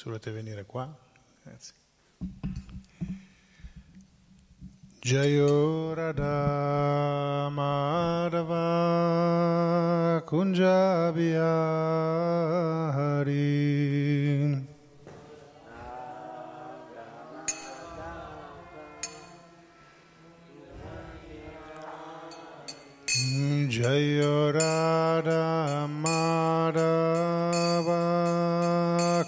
Se volete venire qua, grazie. Jayo Radha Madhava Kunja Bihari Jayo Radha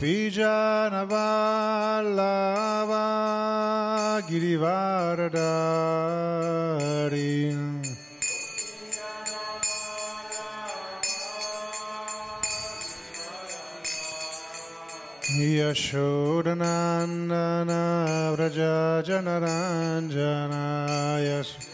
Jai Gopi Janavallava Girivaradari Yashodanandana Vraja Janaranjana Yas Yashodanandana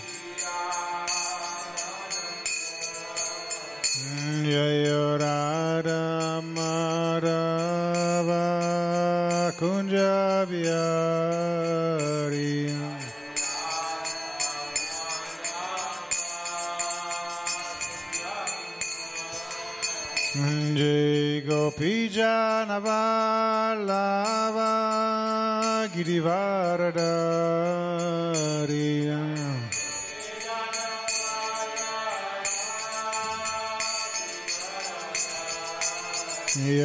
Yamunati Jayorada Madhava Kunjabiyari Jai Gopi Janavallava Girivaradari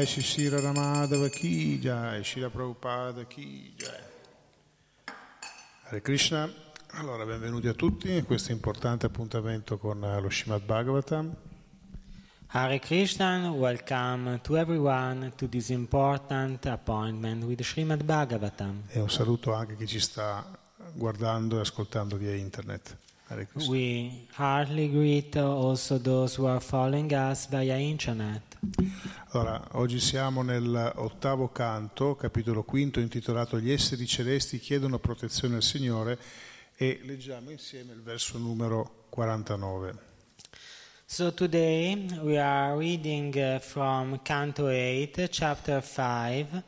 Jai Shri Shri Ramadava Ki Jai Shri Prabhupada Ki Jai Hare Krishna allora benvenuti a tutti in questo importante appuntamento con lo Srimad Bhagavatam Hare Krishna, welcome to everyone to this important appointment with Srimad Bhagavatam. e un saluto anche a chi ci sta guardando e ascoltando via internet. We heartily greet also those who are following us via internet. Allora, oggi siamo nell'ottavo canto, capitolo quinto, intitolato Gli esseri celesti chiedono protezione al Signore e leggiamo insieme il verso numero 49. So today we are reading uh, from Canto 8, chapter 5,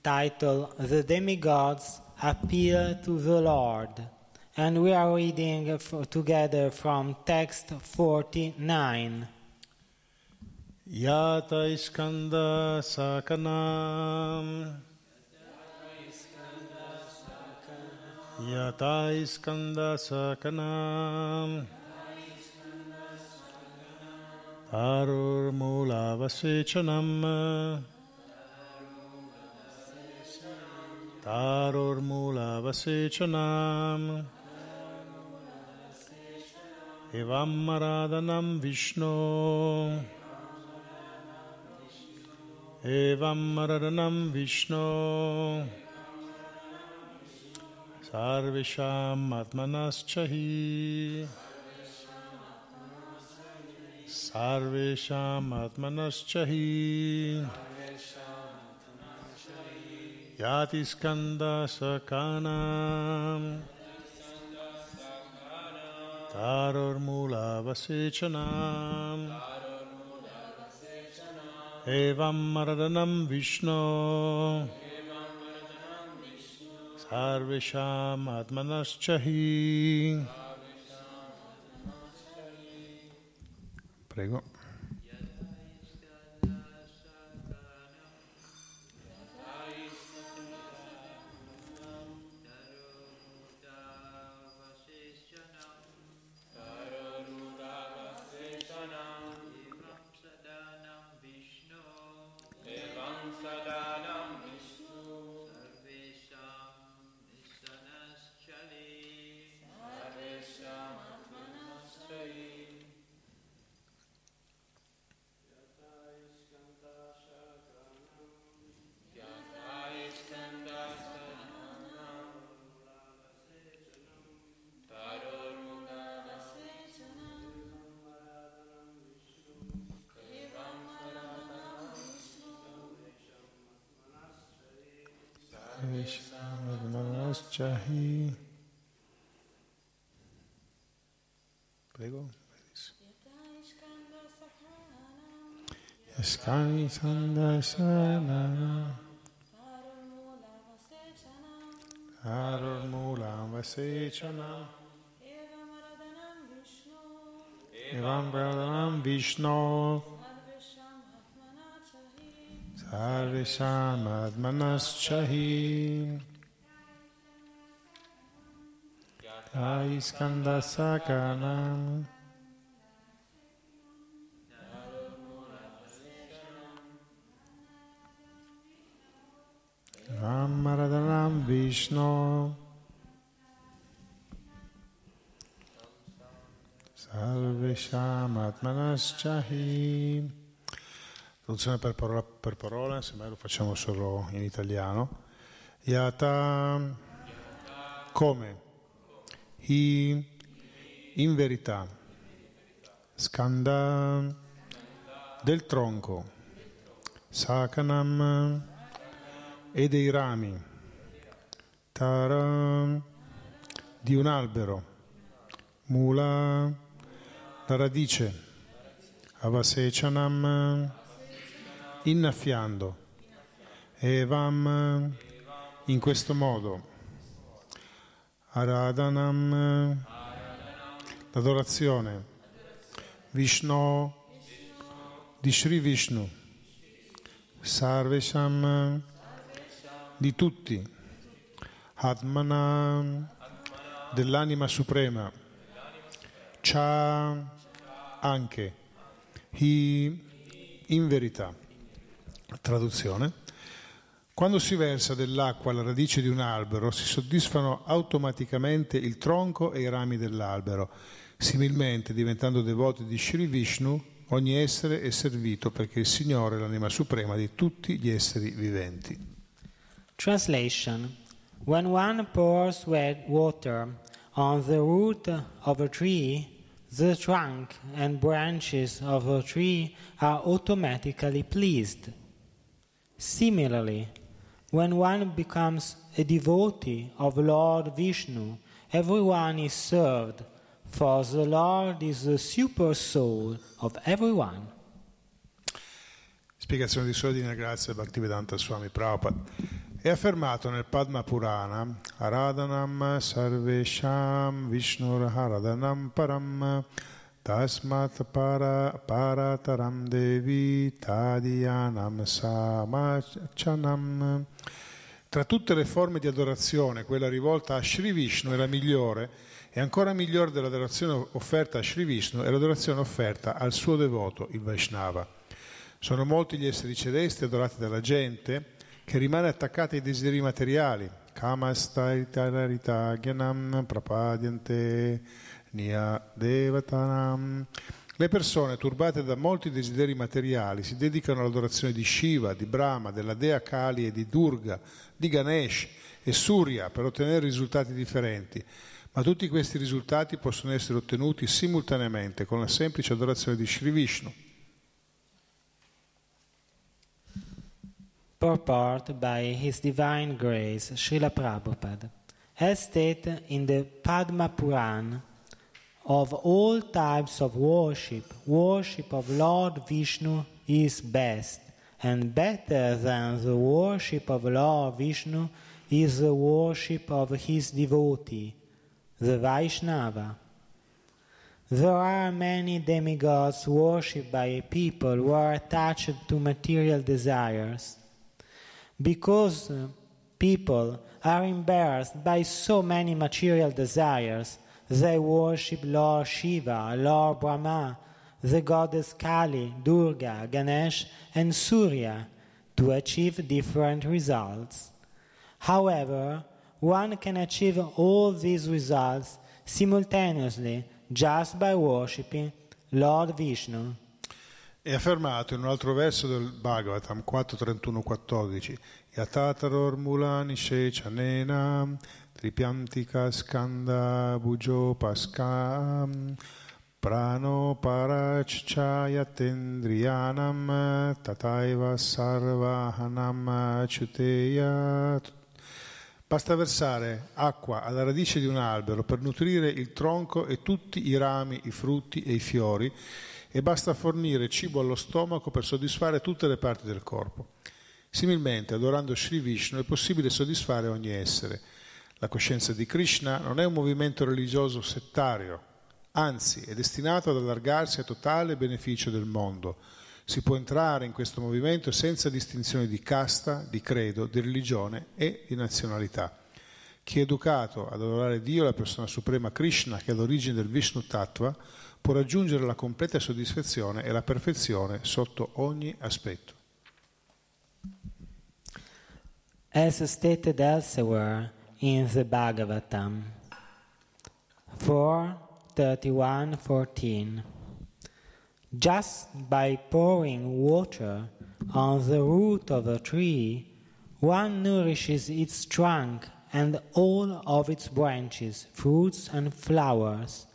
titled The Demigods Appeal to the Lord. And we are reading together from text 49. Yata iskanda sakanam Yata iskanda sakanam Tarur mula vasechanam Tarur mula vasechanam Evam Aradanam Vishnu Evam Aradanam Vishnu Sarvesham Atmanaschahi Sarvesham Atmanaschahi Yati Sakanam Tarormula Vasechanam. Evam Maradanam Vishnu. Sarvesham Atmanaschahi. Prego. Chahi. Prego. Yaskani Sandasana Arurmula Vasechana Evam Pradanam Vishnu Sarvesham Admanaschahi Jai Skanda Sakanam Ramaradhanam Vishnu. Salvesham Atmanaschahi Traduzione per parola per parola, se mai lo facciamo solo in italiano. Yata. Come hi in verità skanda del tronco sakanam e dei rami tara di un albero mula la radice avasechanam innaffiando evam in questo modo Aradhanam, l'adorazione, Vishnu, di Sri Vishnu, Sarvesham, di tutti, Atmana, dell'anima suprema, Cha, anche, Hi, in verità. Traduzione. Quando si versa dell'acqua alla radice di un albero, si soddisfano automaticamente il tronco e i rami dell'albero. Similmente, diventando devoti di Sri Vishnu, ogni essere è servito perché il Signore è l'anima suprema di tutti gli esseri viventi. Translation When one pours water on the root of a tree, the trunk and branches of a tree are automatically pleased. Similarly, when one becomes a devotee of Lord Vishnu, everyone is served, for the Lord is the super soul of everyone. Spiegazione di Sodina, grazie Bhaktivedanta Swami Prabhupada. È affermato nel Padma Purana, Aradhanam Sarvesham Vishnur Haradanam Param Tasmat para, Parataram Devi Tadiyanam Samachanam. Tra tutte le forme di adorazione, quella rivolta a Sri Vishnu è la migliore e ancora migliore dell'adorazione offerta a Sri Vishnu è l'adorazione offerta al suo devoto, il Vaishnava. Sono molti gli esseri celesti adorati dalla gente che rimane attaccata ai desideri materiali. Kamastaitararita gyanam prapadyante Nia Devatanam. Le persone turbate da molti desideri materiali si dedicano all'adorazione di Shiva, di Brahma, della dea Kali e di Durga, di Ganesh e Surya per ottenere risultati differenti, ma tutti questi risultati possono essere ottenuti simultaneamente con la semplice adorazione di Sri Vishnu. Purport by His Divine Grace, Srila Prabhupada. As stated in the Padma Puran, of all types of worship, worship of Lord Vishnu is best, and better than the worship of Lord Vishnu is the worship of his devotee, the Vaishnava. There are many demigods worshipped by people who are attached to material desires. Because uh, people are embarrassed by so many material desires, they worship Lord Shiva, Lord Brahma, the goddess Kali, Durga, Ganesh, and Surya to achieve different results. However, one can achieve all these results simultaneously just by worshipping Lord Vishnu. È affermato in un altro verso del Bhagavatam 4.31.14 Yatataror mulani shechanena tripyantika skanda bujo paskam prano parachayatendriyanam tataiva sarvahanam chuteya. Basta versare acqua alla radice di un albero per nutrire il tronco e tutti i rami, i frutti e i fiori e basta fornire cibo allo stomaco per soddisfare tutte le parti del corpo. Similmente, adorando Sri Vishnu è possibile soddisfare ogni essere. La coscienza di Krishna non è un movimento religioso settario, anzi è destinato ad allargarsi a totale beneficio del mondo. Si può entrare in questo movimento senza distinzione di casta, di credo, di religione e di nazionalità. Chi è educato ad adorare Dio, la persona suprema Krishna, che è l'origine del Vishnu Tattva, può raggiungere la completa soddisfazione e la perfezione sotto ogni aspetto. As stated elsewhere in the Bhagavatam 4.31.14 Just by pouring water on the root of a tree, one nourishes its trunk and all of its branches, fruits, and flowers.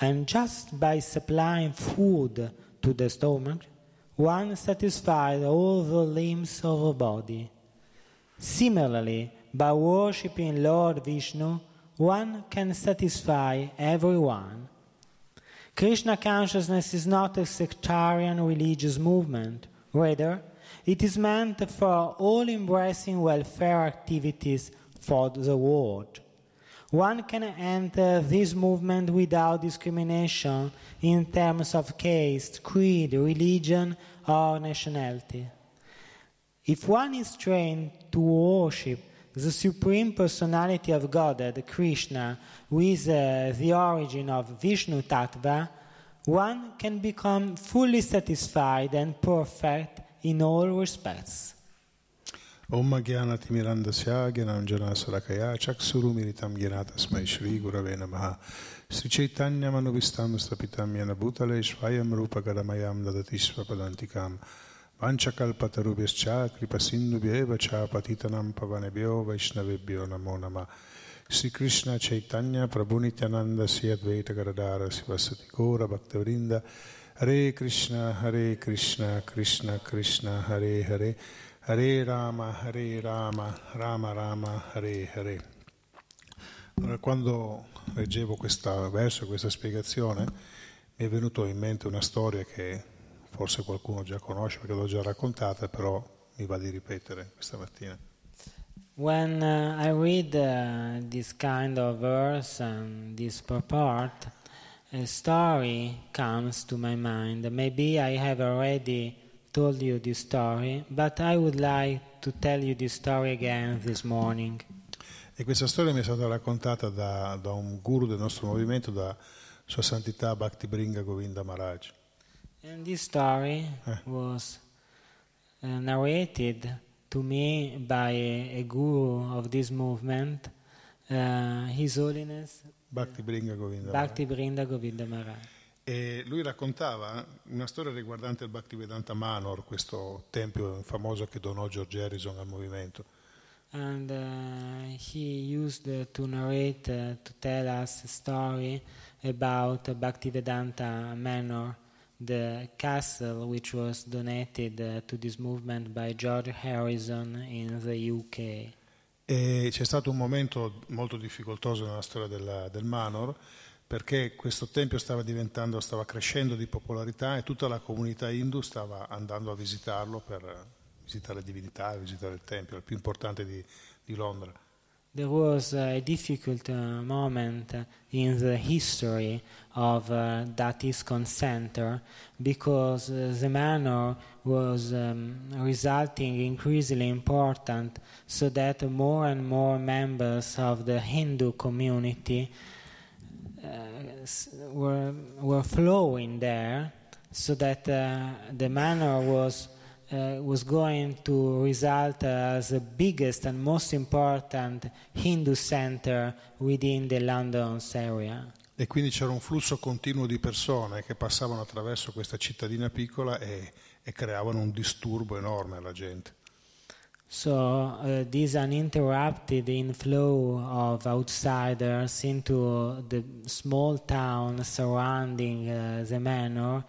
And just by supplying food to the stomach, one satisfies all the limbs of the body. Similarly, by worshipping Lord Vishnu, one can satisfy everyone. Krishna consciousness is not a sectarian religious movement. Rather, it is meant for all embracing welfare activities for the world. One can enter this movement without discrimination in terms of caste, creed, religion, or nationality. If one is trained to worship the Supreme Personality of Godhead, Krishna, with uh, the origin of Vishnu Tattva, one can become fully satisfied and perfect in all respects. Om Gyanati Mirandasya Gyananjana Sarakaya Chakshuru Miritam Gyanatasmai Shri Gurave Namaha. Sri Chaitanya Manuvistam Stapitam Yana Bhutale Shvayam Rupa Gadamayam Dadatisva Padantikam Vanchakalpatarubhyascha Kripasindubhyeva Cha Patitanam Pavanebhyo Vaishnavebhyo Namo Nama Sri Krishna Chaitanya Prabhu Nityananda Hare Rama Hare Rama Rama Rama Hare Hare allora, quando leggevo questo verso, questa spiegazione, mi è venuto in mente una storia che forse qualcuno già conosce perché l'ho già raccontata, però mi va di ripetere questa mattina. When uh, I read uh, this kind of verse and this purport, a story comes to my mind. Maybe I have already told you this story, but I would like to tell you this story again this morning. E questa storia mi è stata raccontata da, da un guru del nostro movimento, da Sua Santità Bhakti Bringa Govinda Maharaj. And this story Eh. was uh, narrated to me by a, a guru of this movement uh, His Holiness. Bhakti Brinda Govinda Maharaj. E lui raccontava una storia riguardante il Bhaktivedanta Manor, questo tempio famoso che donò George Harrison al movimento. And uh, he used uh, to narrate, uh, to tell us a story about Bhaktivedanta Manor, the castle which was donated uh, to this movement by George Harrison in the UK. E c'è stato un momento molto difficoltoso nella storia della- del Manor perché questo tempio stava diventando, stava crescendo di popolarità e tutta la comunità hindu stava andando a visitarlo per visitare le divinità, visitare il tempio, il più importante di, di Londra. There was a difficult uh, moment in the history of uh, that ISKCON center because uh, the manor was um, resulting increasingly important so that more and more members of the Hindu community were, were flowing there so that uh, the manor was uh, was going to result as the biggest and most important Hindu center within the London's area. E quindi c'era un flusso continuo di persone che passavano attraverso questa cittadina piccola e, e creavano un disturbo enorme alla gente. So uh, this uninterrupted inflow of outsiders into the small town surrounding uh, the manor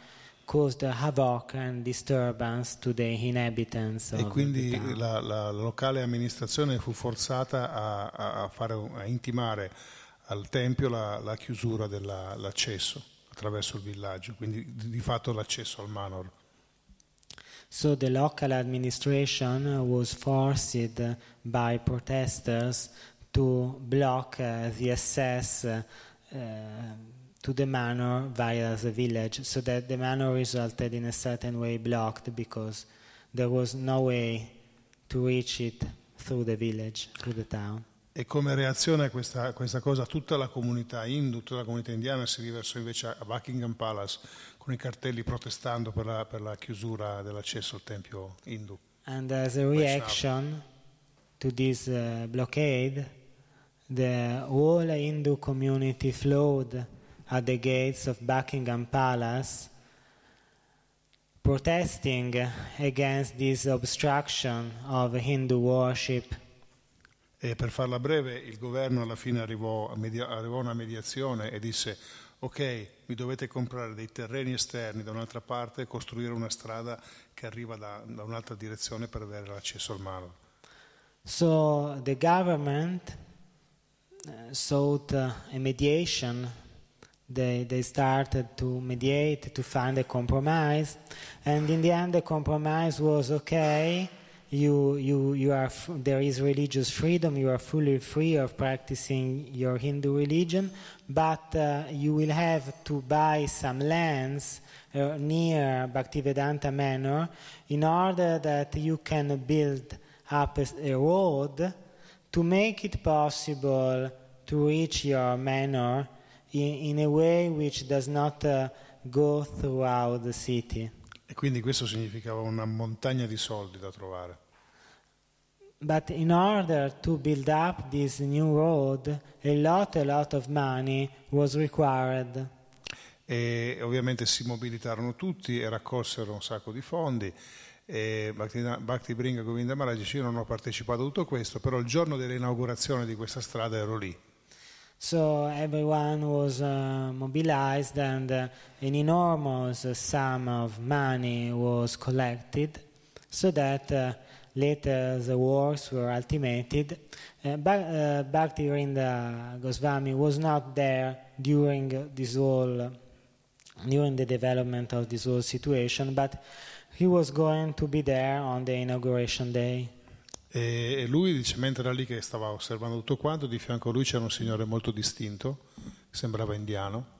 caused havoc and disturbance to the inhabitants E quindi la, la locale amministrazione fu forzata a, a- fare a intimare al tempio la, la chiusura dell'accesso attraverso il villaggio, quindi di di fatto l'accesso al Manor. So the local administration was forced by protesters to block uh, the access uh, to the manor via the village, so that the manor resulted in a certain way blocked because there was no way to reach it through the village, through the town. E come reazione a questa, a questa cosa tutta la comunità hindu, tutta la comunità indiana si riversò invece a Buckingham Palace con i cartelli protestando per la, per la chiusura dell'accesso al tempio hindu. And as a reaction to this uh, blockade, the whole Hindu community flowed at the gates of Buckingham Palace, protesting against this obstruction of Hindu worship. E per farla breve, il governo alla fine arrivò a, media- arrivò a una mediazione e disse ok, mi dovete comprare dei terreni esterni da un'altra parte e costruire una strada che arriva da, da un'altra direzione per avere l'accesso al mare. So the government uh, sought uh, a mediation. They, they started to mediate to find a compromise, and in the end, the compromise was okay. You, you, you are, there is religious freedom. You are fully free of practicing your Hindu religion, but uh, you will have to buy some lands uh, near Bhaktivedanta Manor in order that you can build up a, a road to make it possible to reach your manor in, in a way which does not uh, go throughout the city. E quindi questo significava una montagna di soldi da trovare. But in order to build up this new road, a lot, a lot of money was required. E ovviamente si mobilitarono tutti e raccolsero un sacco di fondi. E Bhakti, Bringa Govinda Maharaj io non ho partecipato a tutto questo, però il giorno dell'inaugurazione di questa strada ero lì. So everyone was uh, mobilized, and uh, an enormous uh, sum of money was collected, so that uh, later the works were ultimated. Uh, ba- uh, Bhaktivinda Goswami was not there during this whole, during the development of this whole situation, but he was going to be there on the inauguration day. E lui dice, mentre era lì che stava osservando tutto quanto, di fianco a lui c'era un signore molto distinto, sembrava indiano,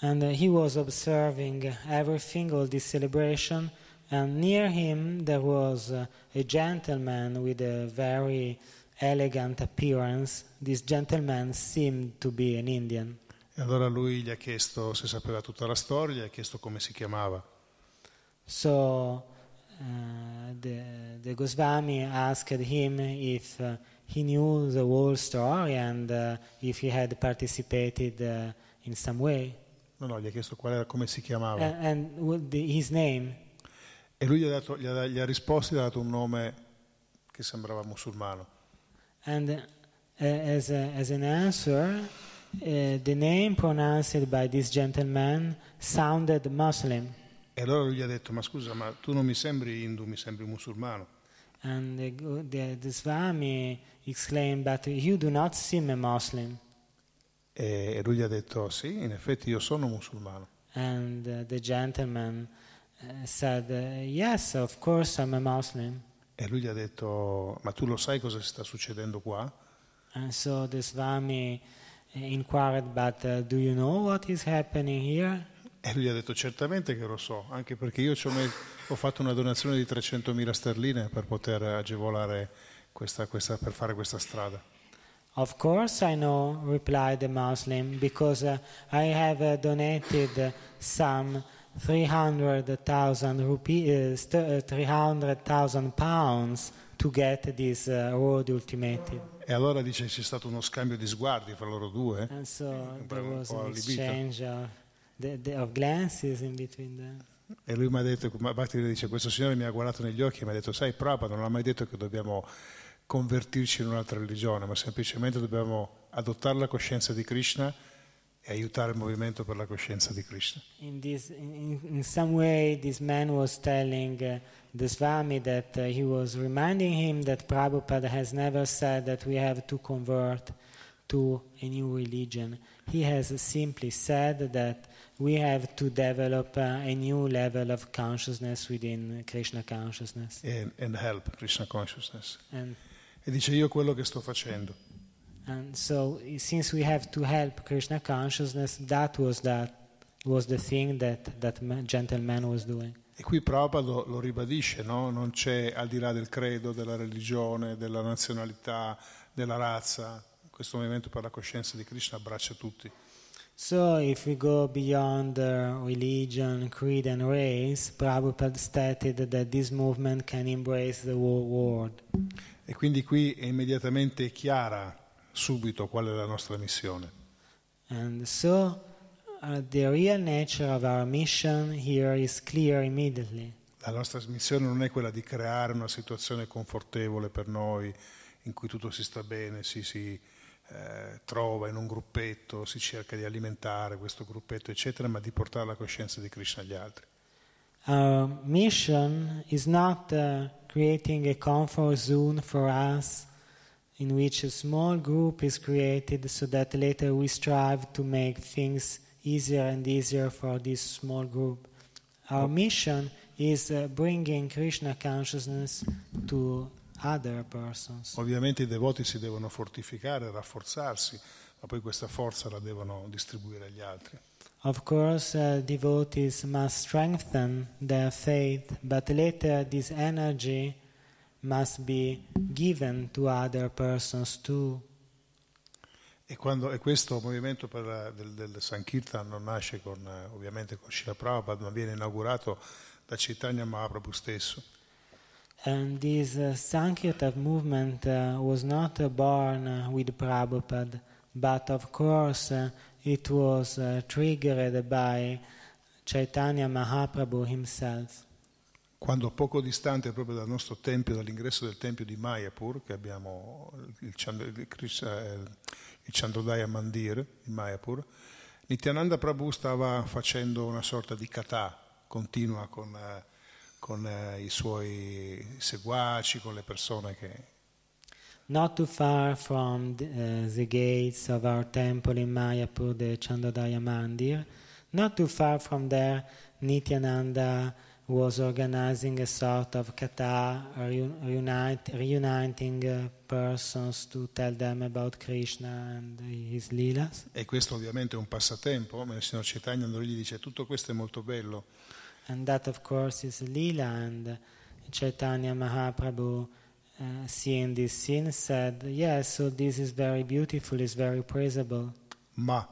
And uh, he was observing everything, all this celebration, and near him there was uh, a gentleman with a very elegant appearance. This gentleman seemed to be an Indian. e allora lui gli ha chiesto se sapeva tutta la storia, gli ha chiesto come si chiamava. So uh, the, the Goswami asked him if uh, he knew the whole story and uh, if he had participated uh, in some way. No, no, gli ha chiesto qual era, come si chiamava. A- and what the, his name. E lui gli ha, dato- gli ha- gli ha risposto e gli ha dato un nome che sembrava musulmano. And uh, as, a, as an answer, uh, the name pronounced by this gentleman sounded Muslim. E allora lui gli ha detto, ma scusa, ma tu non mi sembri hindu, mi sembri musulmano. And the, the, the Swami exclaimed, But you do not seem a Muslim. E, lui gli ha detto, sì, in effetti io sono musulmano. And uh, the gentleman uh, said, uh, Yes, of course I'm a Muslim. E lui gli ha detto, ma tu lo sai cosa sta succedendo qua? And so the Swami uh, inquired, But uh, do you know what is happening here? E lui gli ha detto, certamente che lo so, anche perché io ci ho, fatto una donazione di 300.000 sterline per poter agevolare questa, questa- per fare questa strada. Of course I know, replied the Muslim, because uh, I have uh, donated uh, some 300,000 rupee, uh, st- uh, 300,000 pounds to get this uh, road ultimated. E allora dice c'è stato uno scambio di sguardi fra loro due. And so there was an exchange the, the, of glances in between them. E lui mi ha detto, ma Bhakti dice, questo signore mi ha guardato negli occhi e mi ha detto, sai Prabhupada non ha mai detto che dobbiamo convertirci in un'altra religione, ma semplicemente dobbiamo adottare la coscienza di Krishna e aiutare il movimento per la coscienza di Krishna. In, this, in, in some way, this man was telling uh, the Swami that uh, he was reminding him that Prabhupada has never said that we have to convert to a new religion. He has simply said that we have to develop uh, a new level of consciousness within Krishna consciousness. E, and help Krishna consciousness. And, E dice io quello che sto facendo. and so, since we have to help Krishna consciousness, that was, that, was the thing that that ma- gentleman was doing. E qui Prabhupada lo, lo ribadisce, no? non c'è al di là del credo, della religione, della nazionalità, della razza. Questo movimento per la coscienza di Krishna abbraccia tutti. So, if we go beyond religion, creed, and race, Prabhupada stated that this movement can embrace the whole world. E quindi qui è immediatamente chiara subito qual è la nostra missione. And so, uh, the real nature of our mission here is clear immediately. La nostra missione non è quella di creare una situazione confortevole per noi in cui tutto si sta bene, si, si eh, trova in un gruppetto, si cerca di alimentare questo gruppetto, eccetera, ma di portare la coscienza di Krishna agli altri. Our mission is not uh, creating a comfort zone for us in which a small group is created so that later we strive to make things easier and easier for this small group. Our mission is uh, bringing Krishna consciousness to. Ovviamente i devoti si devono fortificare, rafforzarsi, ma poi questa forza la devono distribuire agli altri. Of course, uh, devotees must strengthen their faith, but later this energy must be given to other persons too. E, quando, e questo movimento la- del, del Sankirtan non nasce con, eh, ovviamente con Srila Prabhupada, ma viene inaugurato da Chaitanya Mahaprabhu stesso. And this uh, Sankirtan movement uh, was not uh, born uh, with Prabhupada, but of course uh, it was uh, triggered by Chaitanya Mahaprabhu himself. Quando poco distante proprio dal nostro tempio, dall'ingresso del tempio di Mayapur, che abbiamo il, eh, il Chandrodaya Mandir in Mayapur, Nityananda Prabhu stava facendo una sorta di kata continua con, eh, con eh, i suoi seguaci, con le persone che... Not too far from the, uh, the gates of our temple in Mayapur, the Chandodaya Mandir, not too far from there, Nityananda was organizing a sort of kata, reun- reunite, reuniting uh, persons to tell them about Krishna and his leelas. E questo ovviamente è un passatempo, ma il signor Chaitanya gli dice tutto questo è molto bello, And that, of course, is Leela. And Chaitanya Mahaprabhu, uh, seeing this scene, said, Yes, so this is very beautiful, it's very praisable. ma,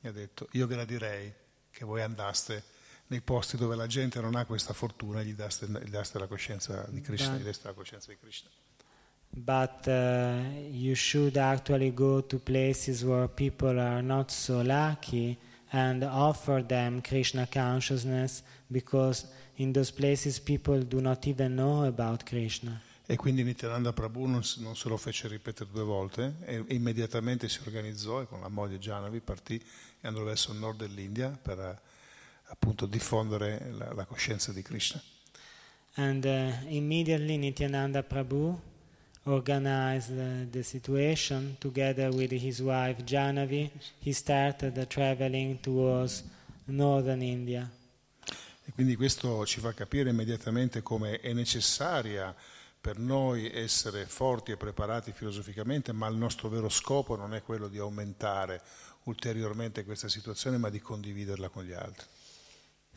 mi ha detto, io gradirei che voi andaste nei posti dove la gente non ha questa fortuna e gli daste, gli daste la coscienza di Krishna, Beh. gli daste la coscienza di Krishna. but uh, you should actually go to places where people are not so lucky and offer them Krishna consciousness because in those places people do not even know about Krishna. E quindi Nityananda Prabhu non, non, se lo fece ripetere due volte e, e, immediatamente si organizzò e con la moglie Janavi partì e andò verso il nord dell'India per eh, appunto diffondere la, la, coscienza di Krishna. And uh, immediately Nityananda Prabhu organized uh, the situation together with his wife Janavi. He started traveling towards northern India. E quindi questo ci fa capire immediatamente come è necessaria per noi essere forti e preparati filosoficamente, ma il nostro vero scopo non è quello di aumentare ulteriormente questa situazione, ma di condividerla con gli altri.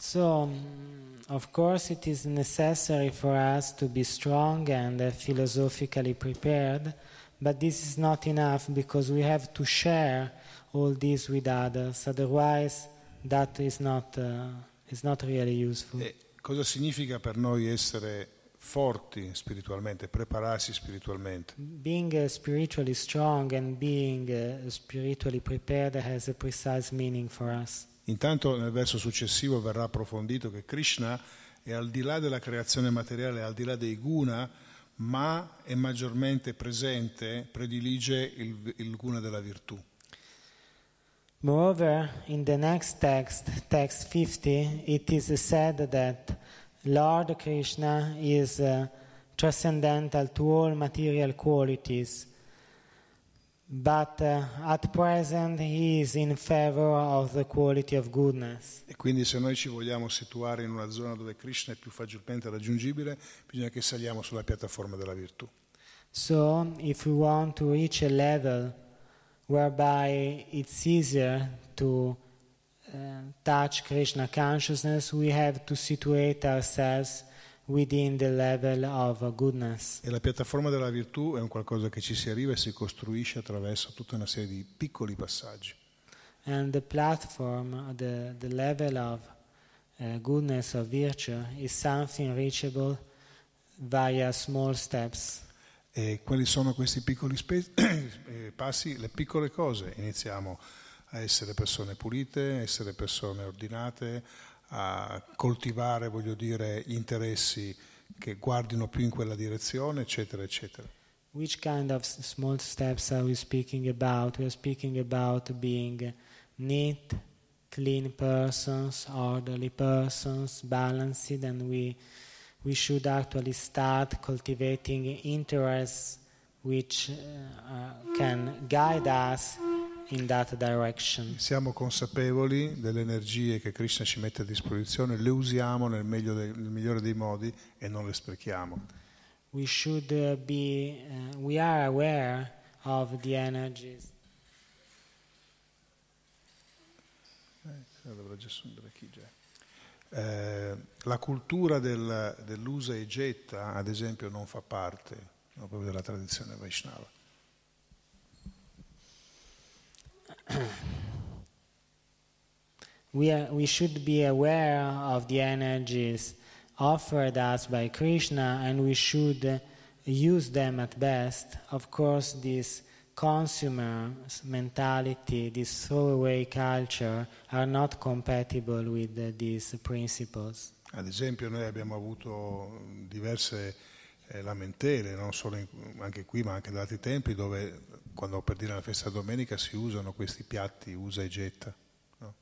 So, mm, of course, it is necessary for us to be strong and uh, philosophically prepared, but this is not enough because we have to share all this with others. Otherwise, that is not, uh, is not really useful. E cosa significa per noi essere forti spiritualmente, prepararsi spiritualmente? Being uh, spiritually strong and being uh, spiritually prepared has a precise meaning for us. Intanto nel verso successivo verrà approfondito che Krishna è al di là della creazione materiale, al di là dei guna, ma è maggiormente presente, predilige il, il guna della virtù. Moreover, in the next text, text 50, it is said that Lord Krishna is uh, transcendental to all material qualities but uh, at present he is in favor of the quality of goodness. E quindi se noi ci vogliamo situare in una zona dove Krishna è più facilmente raggiungibile, bisogna che saliamo sulla piattaforma della virtù. So, if we want to reach a level whereby it's easier to uh, touch Krishna consciousness, we have to situate ourselves within the level of goodness. E la piattaforma della virtù è un qualcosa che ci si arriva e si costruisce attraverso tutta una serie di piccoli passaggi. And the platform, the, the level of uh, goodness of virtue is something reachable via small steps. E quali sono questi piccoli spe- eh, passi? Le piccole cose. Iniziamo a essere persone pulite, essere persone ordinate, a coltivare, voglio dire, interessi che guardino più in quella direzione, eccetera, eccetera. Which kind of small steps are we speaking about? We are speaking about being neat, clean persons, orderly persons, balanced, and we, we should actually start cultivating interests which uh, can guide us. Siamo consapevoli delle energie che Krishna ci mette a disposizione, le usiamo nel, dei, nel migliore dei modi e non le sprechiamo. We should uh, be, uh, we are aware of the energies. Eh, la cultura del, dell'usa e getta, ad esempio, non fa parte no, proprio della tradizione Vaishnava. we, are, we should be aware of the energies offered us by Krishna and we should use them at best. Of course, this consumer mentality, this throwaway culture are not compatible with uh, these principles. Ad esempio noi abbiamo avuto diverse eh, lamentele, non solo in, anche qui ma anche da altri tempi, dove quando per dire la festa domenica si usano questi piatti usa e getta. No?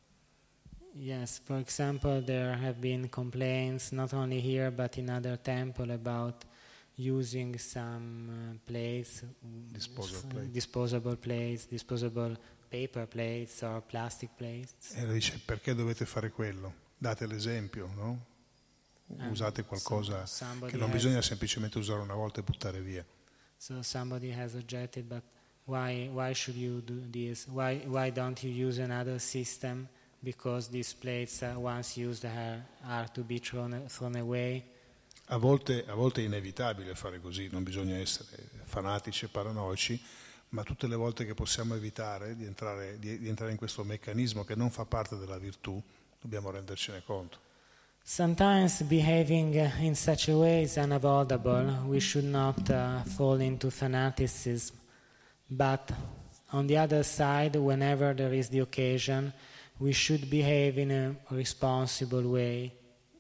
Yes, for example, there have been complaints not only here but in other temples about using some uh, plates, disposable, plate. disposable plates, disposable paper plates or plastic plates. E dice perché dovete fare quello? Date l'esempio, no? Usate qualcosa che non bisogna semplicemente usare una volta e buttare via. So somebody has objected, but why, why should you do this? Why, why don't you use another system? Because these plates, uh, once used, are, are to be thrown, thrown away. A volte, a volte, è inevitabile fare così, non bisogna essere fanatici e paranoici, ma tutte le volte che possiamo evitare di entrare, di, di entrare in questo meccanismo che non fa parte della virtù, dobbiamo rendercene conto. Sometimes behaving in such a way is unavoidable. We should not uh, fall into fanaticism. But on the other side, whenever there is the occasion, we should behave in a responsible way.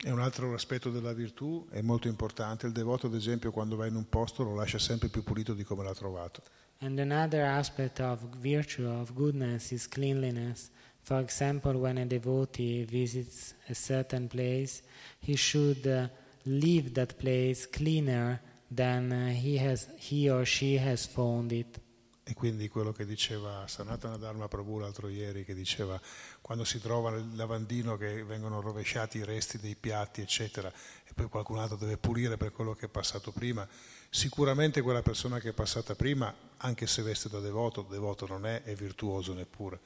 E un altro aspetto della virtù è molto importante. Il devoto, ad esempio, quando va in un posto lo lascia sempre più pulito di come l'ha trovato. And another aspect of virtue, of goodness, is cleanliness. For example, when a devotee visits a certain place, he should uh, leave that place cleaner than uh, he, has, he or she has found it. E quindi quello che diceva Sanatana Dharma Prabhu l'altro ieri, che diceva quando si trova nel lavandino che vengono rovesciati i resti dei piatti, eccetera, e poi qualcun altro deve pulire per quello che è passato prima, sicuramente quella persona che è passata prima, anche se veste da devoto, devoto non è, è virtuoso neppure.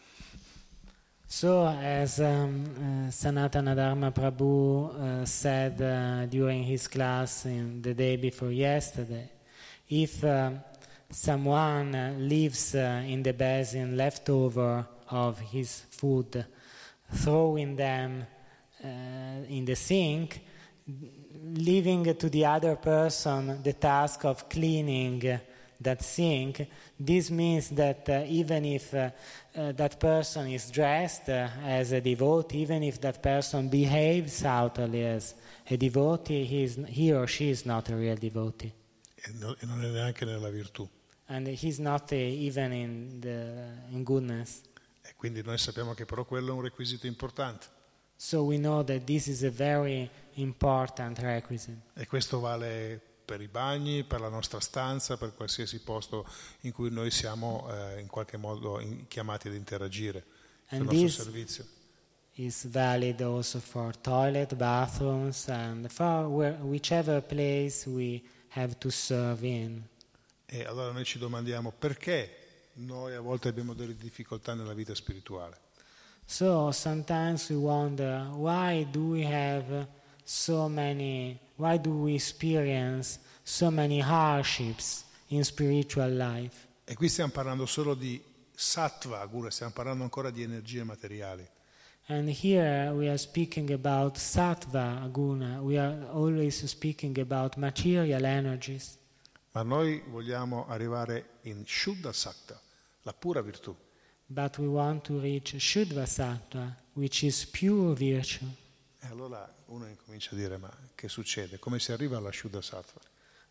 So, as um, uh, Sanatana Dharma Prabhu uh, said uh, during his class in the day before yesterday, if uh, someone uh, leaves uh, in the basin leftover of his food, throwing them in the sink, leaving to the other person the task of cleaning that sink, this means that uh, even if uh, uh, that person is dressed uh, as a devotee, even if that person behaves outwardly as a devotee, he, is, he or she is not a real devotee. E non è neanche nella virtù. And he's not uh, even in, the, in goodness. E quindi noi sappiamo che però quello è un requisito importante. So we know that this is a very important requisite. E questo vale per i bagni, per la nostra stanza, per qualsiasi posto in cui noi siamo eh, in qualche modo in, chiamati ad interagire sul And nostro servizio. is valid also for toilet, bathrooms, and for whichever place we have to serve in. E allora noi ci domandiamo perché noi a volte abbiamo delle difficoltà nella vita spirituale. So sometimes we wonder why do we have so many, why do we experience so many hardships in spiritual life? E qui stiamo parlando solo di sattva, gura, stiamo parlando ancora di energie materiali. And here we are speaking about sattva guna. We are always speaking about material energies. Ma noi vogliamo arrivare in Shuddha Sakta, la pura virtù. But we want to reach Shuddha Sattva, which is pure virtue. E allora uno incomincia a dire, ma che succede? Come si arriva alla Shuddha Sattva?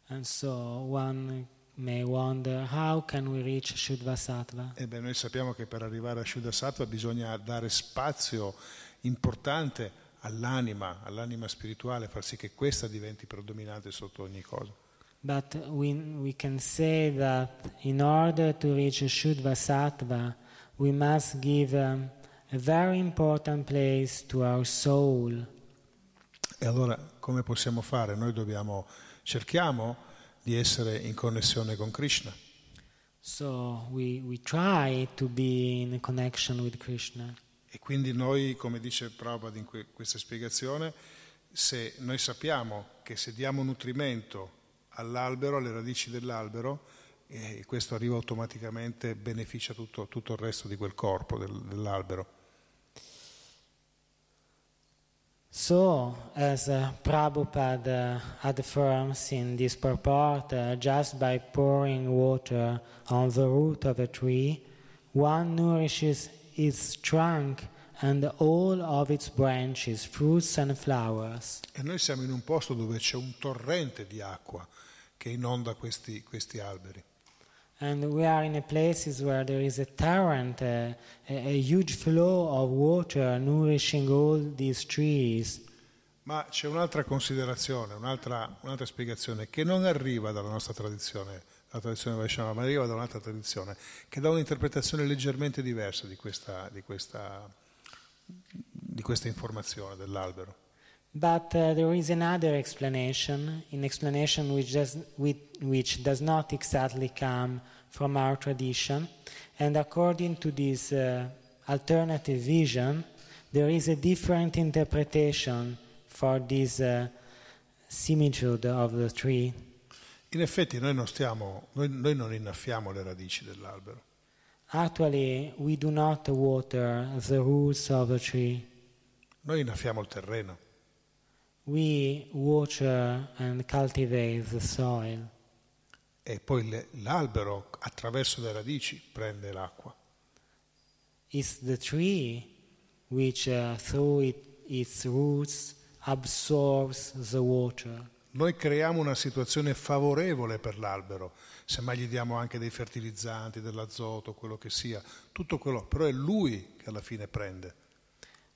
And so one may wonder how can we reach Shuddha Sattva? Ebbene, noi sappiamo che per arrivare a Shuddha Sattva bisogna dare spazio importante all'anima, all'anima spirituale, far sì che questa diventi predominante sotto ogni cosa. But we, we can say that in order to reach Shuddha Sattva, we must give um, a very important place to our soul. E allora come possiamo fare? Noi dobbiamo, cerchiamo di essere in connessione con Krishna. So we, we try to be in connection with Krishna. E quindi noi, come dice Prabhupada in que- questa spiegazione, se noi sappiamo che se diamo nutrimento all'albero, alle radici dell'albero, e questo arriva automaticamente, beneficia tutto, tutto il resto di quel corpo del, dell'albero. So, as uh, Prabhupada affirms in this purport, uh, just by pouring water on the root of a tree, one nourishes its trunk and all of its branches, fruits and flowers. E noi siamo in un posto dove c'è un torrente di acqua che inonda questi, questi alberi. And we are in places where there is a torrent, a, a huge flow of water nourishing all these trees. Ma c'è un'altra considerazione, un'altra, un'altra spiegazione che non arriva dalla nostra tradizione, la tradizione Vaishnava, ma arriva da un'altra tradizione che dà un'interpretazione leggermente diversa di questa, di questa, di questa informazione dell'albero. But uh, there is another explanation, an explanation which does, which, does not exactly come from our tradition. And according to this uh, alternative vision, there is a different interpretation for this uh, similitude of the tree. In effetti noi non, stiamo, noi, noi non innaffiamo le radici dell'albero, Actually, we do not water the roots of the tree. noi innaffiamo il terreno. We water and cultivate the soil. e poi l'albero attraverso le radici prende l'acqua. It's the tree which, uh, through it, its roots, absorbs the water. Noi creiamo una situazione favorevole per l'albero, semmai gli diamo anche dei fertilizzanti, dell'azoto, quello che sia, tutto quello, però è lui che alla fine prende.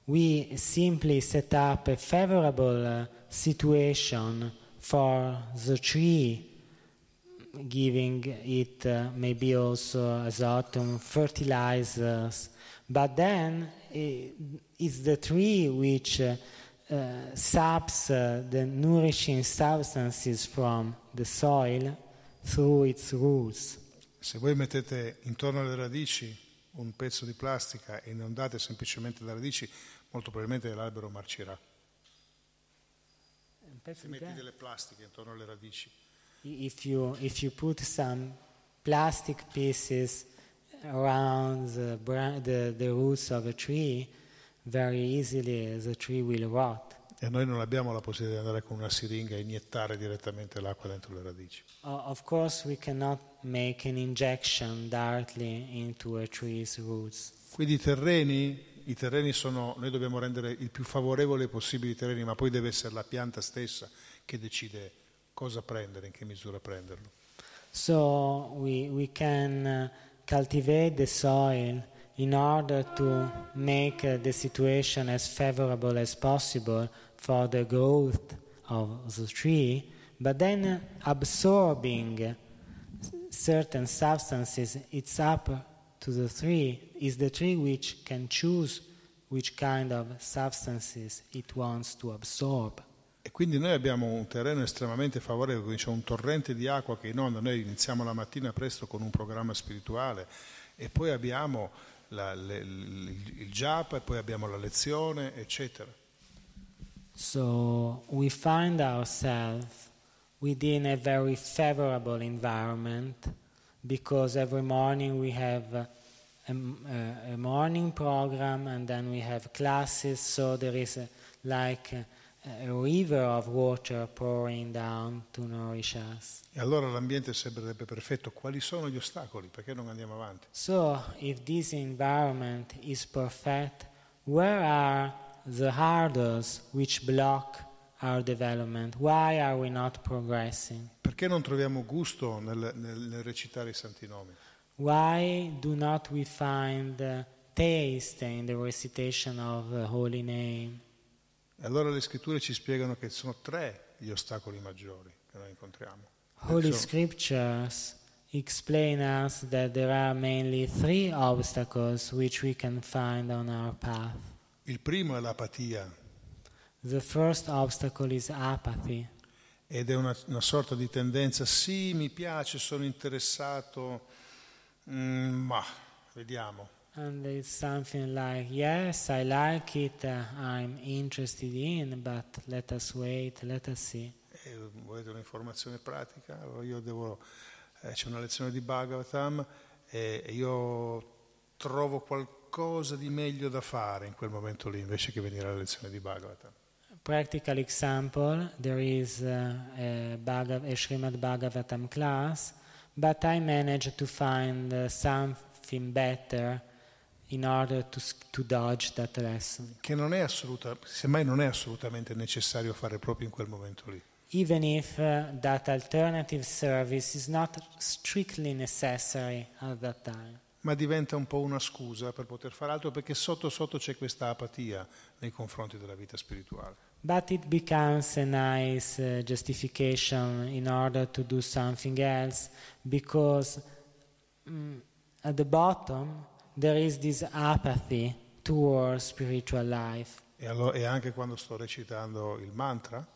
We simply set up a favorable uh, situation for the tree, giving it uh, maybe also azotum, fertilizers, but then i- it's the tree which uh, uh, saps uh, the nourishing substances from the soil through its roots. Se voi mettete intorno alle radici un pezzo di plastica e inondate semplicemente le radici, molto probabilmente l'albero marcirà. Se metti delle plastiche intorno alle radici, If you if you put some plastic pieces around the, the, the roots of a tree, very easily the tree will rot. e noi non abbiamo la possibilità di andare con una siringa e iniettare direttamente l'acqua dentro le radici. O- of course, we cannot make an injection directly into a tree's roots. Quindi i terreni, i terreni sono, noi dobbiamo rendere il più favorevole possibile i terreni, ma poi deve essere la pianta stessa che decide cosa prendere, in che misura prenderlo. So we we can uh, cultivate the soil in order to make uh, the situation as favorable as possible for the growth of the tree, but then uh, absorbing certain substances, it's up to the tree. Is the tree which can choose which kind of substances it wants to absorb. E quindi noi abbiamo un terreno estremamente favorevole, quindi c'è un torrente di acqua che inonda, noi iniziamo la mattina presto con un programma spirituale e poi abbiamo la- le- il, il japa e poi abbiamo la lezione, eccetera. So we find ourselves within a very favorable environment because every morning we have a, a- a morning program and then we have classes, so there is a, like a, river of water pouring down to nourish us. E allora l'ambiente sembrerebbe perfetto. Quali sono gli ostacoli? Perché non andiamo avanti? So, if this environment is perfect, where are the hurdles which block our development? Why are we not progressing? Perché non troviamo gusto nel, nel- nel recitare i santi nomi? Why do not we find taste in the recitation of the holy name? E allora le scritture ci spiegano che sono tre gli ostacoli maggiori che noi incontriamo. Holy So- scriptures explain us that there are mainly three obstacles which we can find on our path. Il primo è l'apatia The first obstacle is apathy. ed è una, una sorta di tendenza, sì, mi piace, sono interessato, mm, ma vediamo. And it's something like, yes, I like it, uh, I'm interested in, but let us wait, let us see. E volete un'informazione pratica? Allora io devo, eh, c'è una lezione di Bhagavatam e e io trovo qualcosa di meglio da fare in quel momento lì invece che venire alla lezione di Bhagavatam. Practical example, there is uh, a, Bhagav- a Srimad Bhagavatam class, but I managed to find uh, something better in order to, to dodge that lesson. Che non è assoluta, semmai non è assolutamente necessario fare proprio in quel momento lì. Even if uh, that alternative service is not strictly necessary at that time. ma diventa un po' una scusa per poter fare altro perché sotto sotto c'è questa apatia nei confronti della vita spirituale. But it becomes a nice uh, justification in order to do something else because mm, at the bottom there is this apathy towards spiritual life. E, allo- e anche quando sto recitando il mantra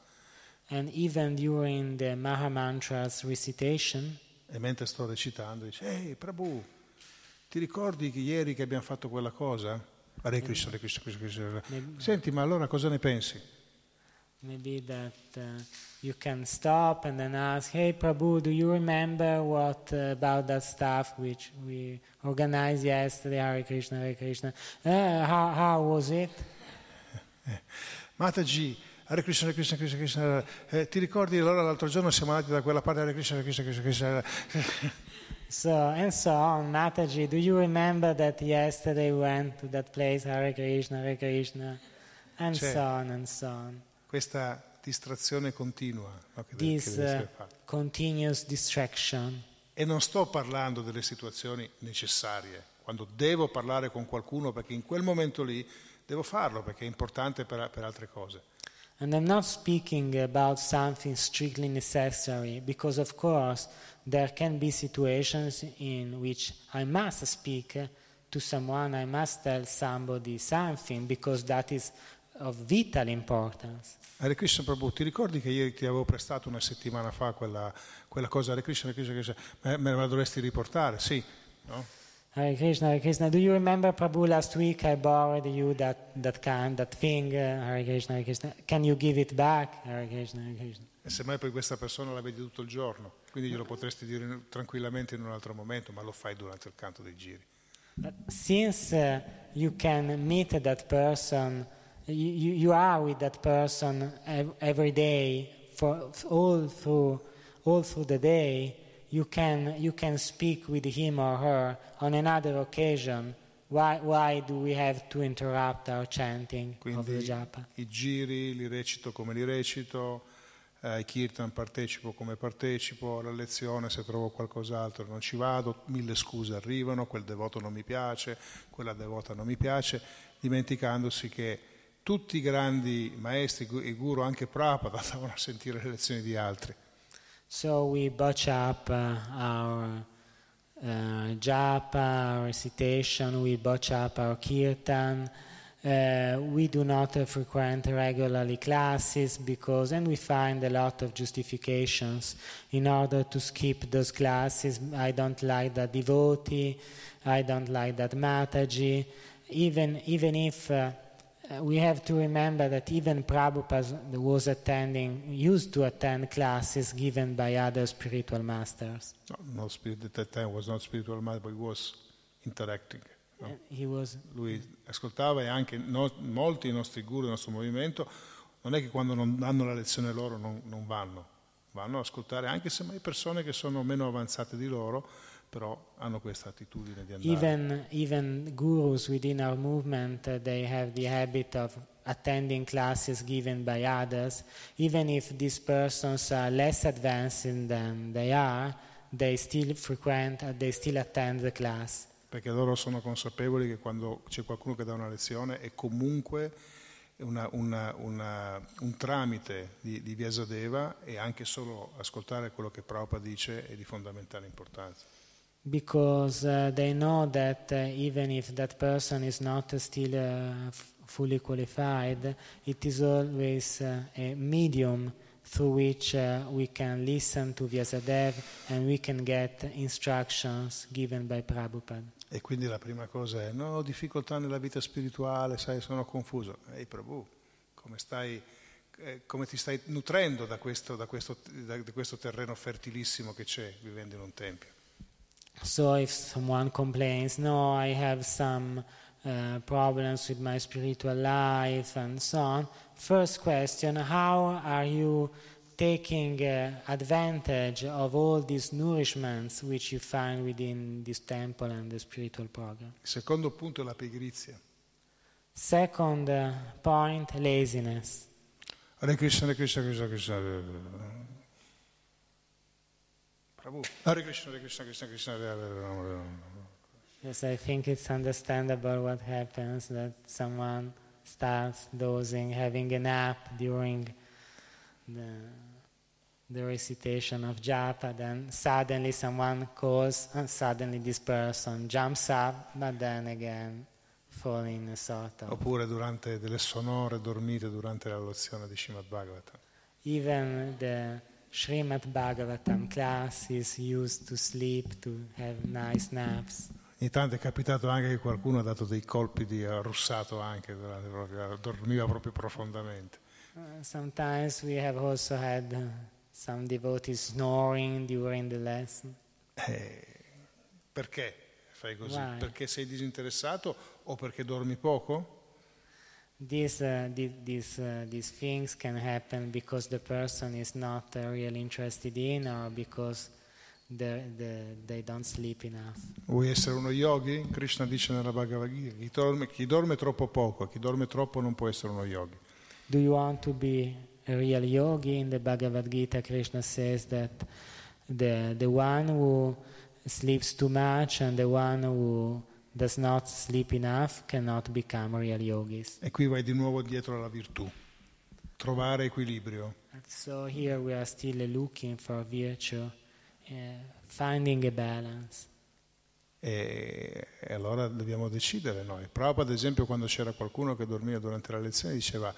And even during the Maha Mantra's recitation, e mentre sto recitando dice ehi Prabhu ti ricordi che ieri che abbiamo fatto quella cosa? Hare Krishna, Hare Krishna, Krishna, Krishna. Senti ma allora cosa ne pensi? Maybe that uh, you can stop and then ask, Hey Prabhu, do you remember what uh, about that stuff which we organized yesterday? Hare Krishna, Hare Krishna. Uh, how, how was it? Mataji, Hare Krishna, Hare Krishna, Krishna Krishna. Eh, ti ricordi allora l'altro giorno siamo andati da quella parte Hare Krishna, Hare Krishna, Krishna Krishna. So and so on. Mataji, do you remember that yesterday we went to that place, Hare Krishna, Hare Krishna, and Cioè, so on and so on. Questa distrazione continua no, che, deve, che This deve uh, continuous distraction. E non sto parlando delle situazioni necessarie, quando devo parlare con qualcuno perché in quel momento lì devo farlo perché è importante per, per altre cose. And I'm not speaking about something strictly necessary, because of course there can be situations in which I must speak to someone, I must tell somebody something, because that is of vital importance. Hare Krishna Prabhu, ti ricordi che ieri ti avevo prestato una settimana fa quella, quella cosa Hare Krishna, Hare Krishna, Krishna, me, la dovresti riportare? Sì, no? Hare Krishna, Hare Krishna. Do you remember, Prabhu, last week I borrowed you that, that kind, that thing, uh, Hare Krishna, Hare Krishna. Can you give it back? Hare Krishna, Hare Krishna. E semmai poi questa persona la vedi tutto il giorno, quindi glielo potresti dire tranquillamente in un altro momento, ma lo fai durante il canto dei giri. But since uh, you can meet that person, you, you, are with that person ev- every day for all through all through the day, you can you can speak with him or her on another occasion. Why why do we have to interrupt our chanting of the Quindi japa? i giri li recito come li recito, eh, ai kirtan partecipo come partecipo, alla lezione se trovo qualcos'altro non ci vado, mille scuse arrivano, quel devoto non mi piace, quella devota non mi piace, dimenticandosi che tutti i grandi maestri i guru, anche Prabhupada, andavano a sentire le lezioni di altri. So we botch up uh, our uh, japa, our recitation, we botch up our kirtan. Uh, we do not frequent regularly classes because, and we find a lot of justifications in order to skip those classes. I don't like that devotee, I don't like that Mataji. Even, even if uh, uh, we have to remember that even Prabhupada was attending, used to attend classes given by other spiritual masters. No, not spirit, at that time was not spiritual master, but he was interacting. no? Uh, He was Lui ascoltava e anche no- molti dei nostri guru del nostro movimento non è che quando non danno la lezione loro non, non vanno, vanno ad ascoltare anche se mai persone che sono meno avanzate di loro, però hanno questa attitudine di andare. even even gurus within our movement. uh, they have the habit of attending classes given by others, even if these persons are less advanced than they are. They still frequent, uh, they still attend the class. perché loro sono consapevoli che quando c'è qualcuno che dà una lezione è comunque una- una- una- un tramite di, di Vyasadeva e anche solo ascoltare quello che Prabhupada dice è di fondamentale importanza. Because uh, they know that uh, even if that person is not still uh, f- fully qualified, it is always uh, a medium through which uh, we can listen to Vyasadev and we can get instructions given by Prabhupada. E quindi la prima cosa è, no, ho difficoltà nella vita spirituale, sai, sono confuso. Ehi Prabhu, come, stai, eh, come ti stai nutrendo da questo, da questo- da questo terreno fertilissimo che c'è vivendo in un tempio? So if someone complains, no, I have some uh, problems with my spiritual life and so on, first question, how are you taking uh, advantage of all these nourishments which you find within this temple and the spiritual program? Secondo punto la pigrizia. Second uh, point, laziness. Hare Krishna, Hare Krishna, Krishna Krishna. Prabhu. Hare Krishna, Hare Krishna, Krishna Krishna. Hare Hare. Yes, I think it's understandable what happens that someone starts dozing, having a nap during the, the recitation of japa, then suddenly someone calls, and suddenly this person jumps up, but then again falling in a sort of. Oppure durante delle sonore dormite durante la lezione di Srimad Bhagavatam. Even the Srimad Bhagavatam class is used to sleep, to have nice naps. Ogni tanto è capitato anche che qualcuno ha dato dei colpi di russato anche, durante, proprio- dormiva proprio profondamente. Uh, sometimes we have also had uh, some devotees snoring during the lesson. Eh, perché fai così? Why? Perché sei disinteressato o perché dormi poco? These, uh, the- these, uh, these things can happen because the person is not uh, really interested in or because the, the, they don't sleep enough. Vuoi essere uno yogi? Krishna dice nella Bhagavad Gita, chi dorme, chi dorme troppo poco, chi dorme troppo non può essere uno yogi. Do you want to be a real yogi? In the Bhagavad Gita, Krishna says that the, the one who sleeps too much and the one who does not sleep enough cannot become real yogis. E qui vai di nuovo dietro alla virtù, trovare equilibrio. And so here we are still looking for virtue, uh, finding a balance. E, e allora dobbiamo decidere noi. Prabhupada, ad esempio, quando c'era qualcuno che dormiva durante la lezione, diceva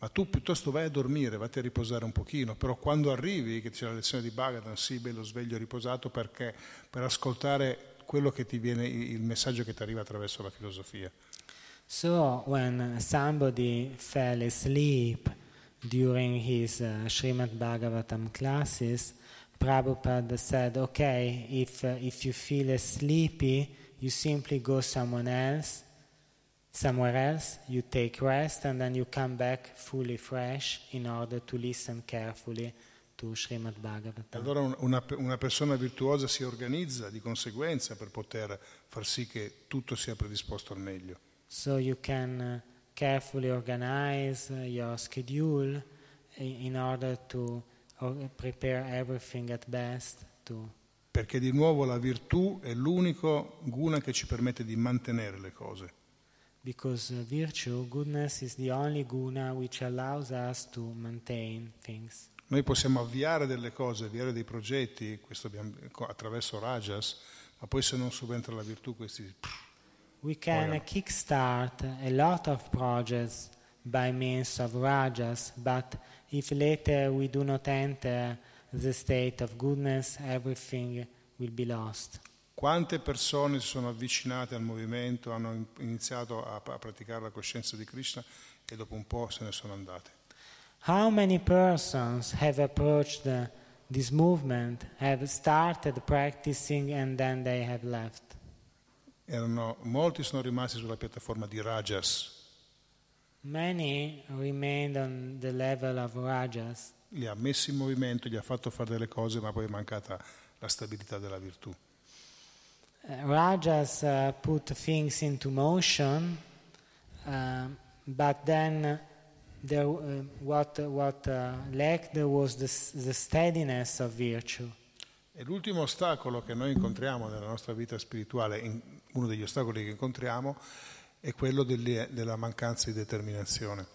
ma tu piuttosto vai a dormire, vatti a riposare un pochino, però quando arrivi, che c'è la lezione di Bhagavatam, sì, bello sveglio, riposato, perché? Per ascoltare quello che ti viene, il messaggio che ti arriva attraverso la filosofia. So when somebody fell asleep during his uh, Srimad Bhagavatam classes, Prabhupada said, okay, if, uh, if you feel sleepy, you simply go someone else, somewhere else, you take rest, and then you come back fully fresh in order to listen carefully to Srimad Bhagavatam. allora un- una, una persona virtuosa si organizza di conseguenza per poter far sì che tutto sia predisposto al meglio. So you can uh, carefully organize uh, your schedule in order to prepare everything at best to Perché di nuovo la virtù è l'unico guna che ci permette di mantenere le cose. because uh, virtue, goodness is the only guna which allows us to maintain things. Noi possiamo avviare delle cose, avviare dei progetti, questo abbiamo- attraverso Rajas, ma poi se non subentra la virtù questi... pff, We can kickstart a lot of projects by means of rajas, but if later we do not enter the state of goodness, everything will be lost. Quante persone si sono avvicinate al movimento, hanno in- iniziato a, a praticare la coscienza di Krishna e dopo un po' se ne sono andate. How many persons have approached uh, this movement, have started practicing, and then they have left? Erano, molti sono rimasti sulla piattaforma di Rajas, Many remained on the level of rajas. li ha messi in movimento, gli ha fatto fare delle cose, ma poi è mancata la stabilità della virtù. Uh, rajas uh, put things into motion, uh, but then there, uh, what, what uh, lacked was the, the steadiness of virtue. E l'ultimo ostacolo che noi incontriamo nella nostra vita spirituale, in- uno degli ostacoli che incontriamo, è quello delle- della mancanza di determinazione.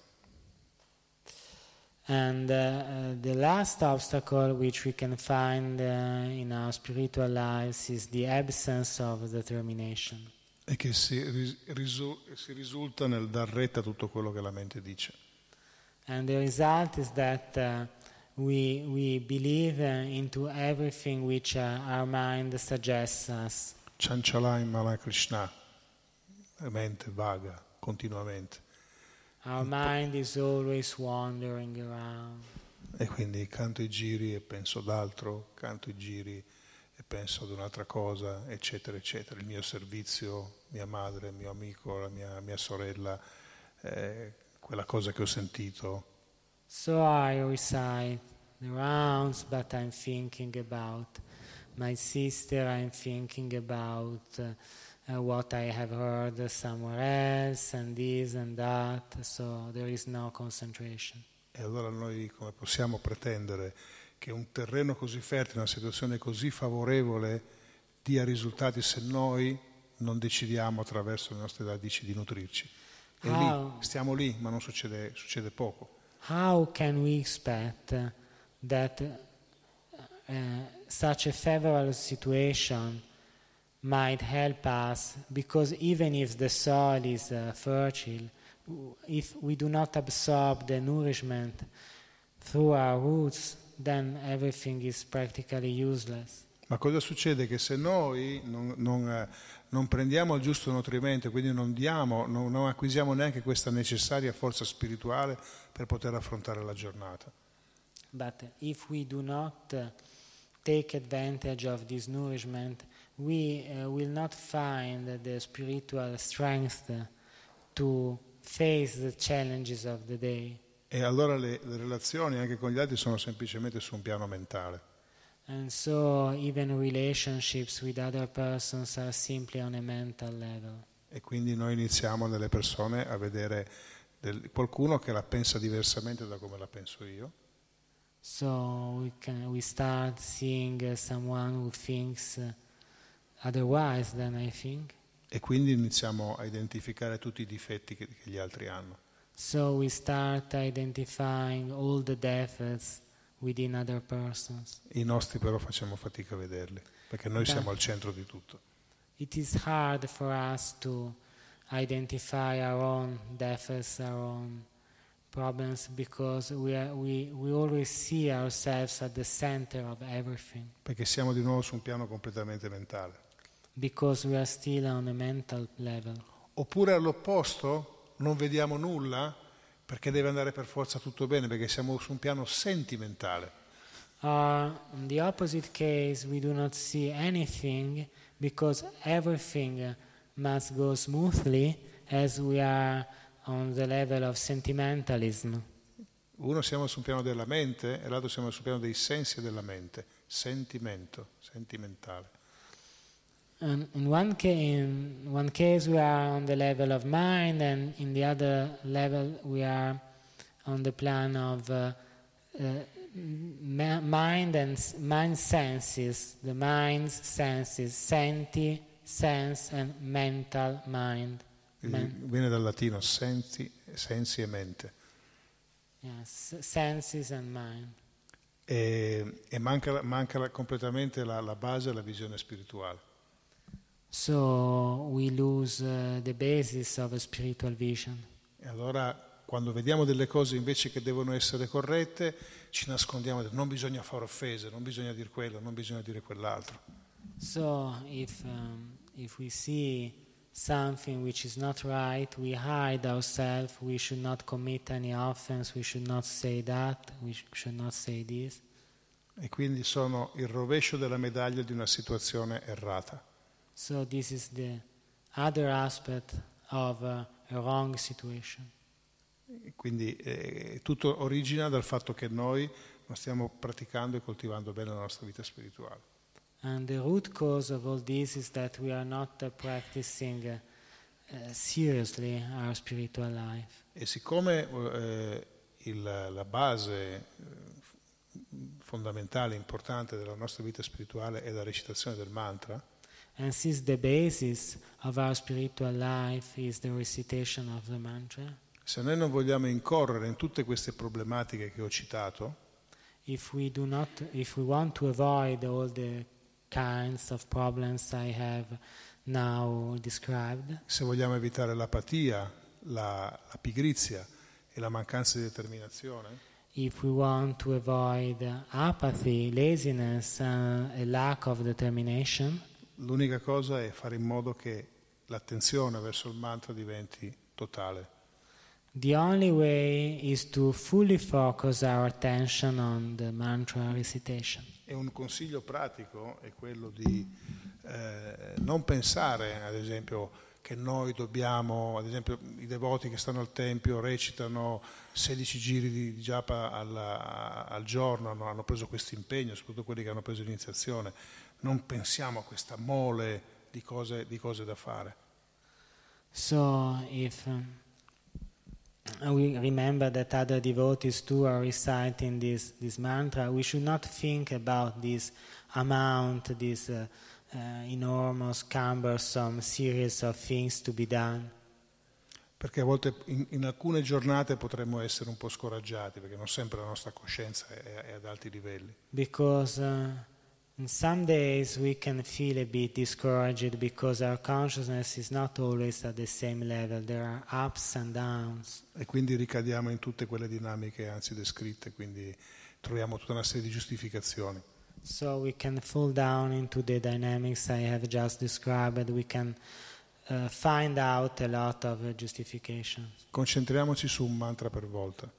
And uh, uh, the last obstacle which we can find uh, in our spiritual lives is the absence of determination. E che si, ris- risu- si risulta nel dar retta a tutto quello che la mente dice. And the result is that uh, we, we believe uh, into everything which uh, our mind suggests us. Chanchalai Mala Krishna, la mente vaga continuamente. Our mind is always wandering around. E quindi canto i giri e penso ad altro, canto i giri e penso ad un'altra cosa, eccetera, eccetera. Il mio servizio, mia madre, mio amico, la mia, mia sorella, eh, quella cosa che ho sentito. So I recite the rounds, but I'm thinking about my sister, I'm thinking about uh, what I have heard somewhere else, and this and that, so there is no concentration. E allora noi come possiamo pretendere che un terreno così fertile, una situazione così favorevole dia risultati se noi non decidiamo attraverso le nostre radici di nutrirci? E lì, stiamo lì, ma non succede, succede poco. How can we expect that uh, such a favorable situation might help us? Because even if the soil is uh, fertile, if we do not absorb the nourishment through our roots, then everything is practically useless. Ma cosa succede? Che se noi non, non, eh, non prendiamo il giusto nutrimento, quindi non, diamo, non, non acquisiamo neanche questa necessaria forza spirituale per poter affrontare la giornata. But if we do not uh, take advantage of this nourishment, we uh, will not find the spiritual strength to face the challenges of the day. E allora le, le relazioni anche con gli altri sono semplicemente su un piano mentale. And so even relationships with other persons are simply on a mental level. E quindi noi iniziamo nelle persone a vedere del- qualcuno che la pensa diversamente da come la penso io. So we can we start seeing someone who thinks otherwise than I think. E quindi iniziamo a identificare tutti i difetti che, che gli altri hanno. So we start identifying all the defects. I nostri però facciamo fatica a vederli, perché noi Beh. siamo al centro di tutto. It is hard for us to identify our own defects, our own problems, because we, are, we, we always see ourselves at the center of everything, Perché siamo di nuovo su un piano completamente mentale. because we are still on a mental level. Oppure all'opposto, non vediamo nulla perché deve andare per forza tutto bene, perché siamo su un piano sentimentale. Or in the opposite case, we do not see anything because everything must go smoothly as we are on the level of sentimentalism. Uno siamo sul piano della mente e l'altro siamo sul piano dei sensi della mente. Sentimento, sentimentale. And in one, ca- in one case, we are on the level of mind, and in the other level, we are on the plan of uh, uh, mind and mind senses, the mind's senses, senti, sense, and mental mind. Men- Viene dal latino sensi, sensi e mente. yes, senses and mind. E, e manca, manca completamente la, la base e la visione spirituale. So we lose uh, the basis of a spiritual vision. E allora quando vediamo delle cose invece che devono essere corrette, ci nascondiamo, non bisogna fare offese, non bisogna dire quello, non bisogna dire quell'altro. So if um, if we see something which is not right, we hide ourselves. We should not commit any offense. We should not say that. We sh- should not say this. E quindi sono il rovescio della medaglia di una situazione errata. So this is the other aspect of uh, a wrong situation. Quindi eh, tutto origina dal fatto che noi non stiamo praticando e coltivando bene la nostra vita spirituale. And the root cause of all this is that we are not uh, practicing uh, uh, seriously our spiritual life. E siccome eh, il- la base eh, fondamentale, importante della nostra vita spirituale è la recitazione del mantra, And since the basis of our spiritual life is the recitation of the mantra, se noi non vogliamo incorrere in tutte queste problematiche che ho citato, if we do not, if we want to avoid all the kinds of problems I have now described, se vogliamo evitare l'apatia, la, la pigrizia e la mancanza di determinazione, if we want to avoid apathy, laziness, uh, a lack of determination, l'unica cosa è fare in modo che l'attenzione verso il mantra diventi totale. the only way is to fully focus our attention on the mantra recitation. E un consiglio pratico è quello di eh, non pensare, ad esempio, che noi dobbiamo, ad esempio, i devoti che stanno al Tempio recitano 16 giri di japa al, al giorno, hanno, hanno preso questo impegno, soprattutto quelli che hanno preso l'iniziazione. Non pensiamo a questa mole di cose, di cose da fare. So if um, we remember that other devotees too are reciting this, this mantra, we should not think about this amount, this uh, uh, enormous, cumbersome series of things to be done. Perché a volte in, in alcune giornate potremmo essere un po' scoraggiati, perché non sempre la nostra coscienza è, è ad alti livelli. Because uh, in some days we can feel a bit discouraged because our consciousness is not always at the same level. There are ups and downs. E quindi ricadiamo in tutte quelle dinamiche anzi descritte, quindi troviamo tutta una serie di giustificazioni. So we can fall down into the dynamics I have just described. We can uh, find out a lot of justifications. Concentriamoci su un mantra per volta.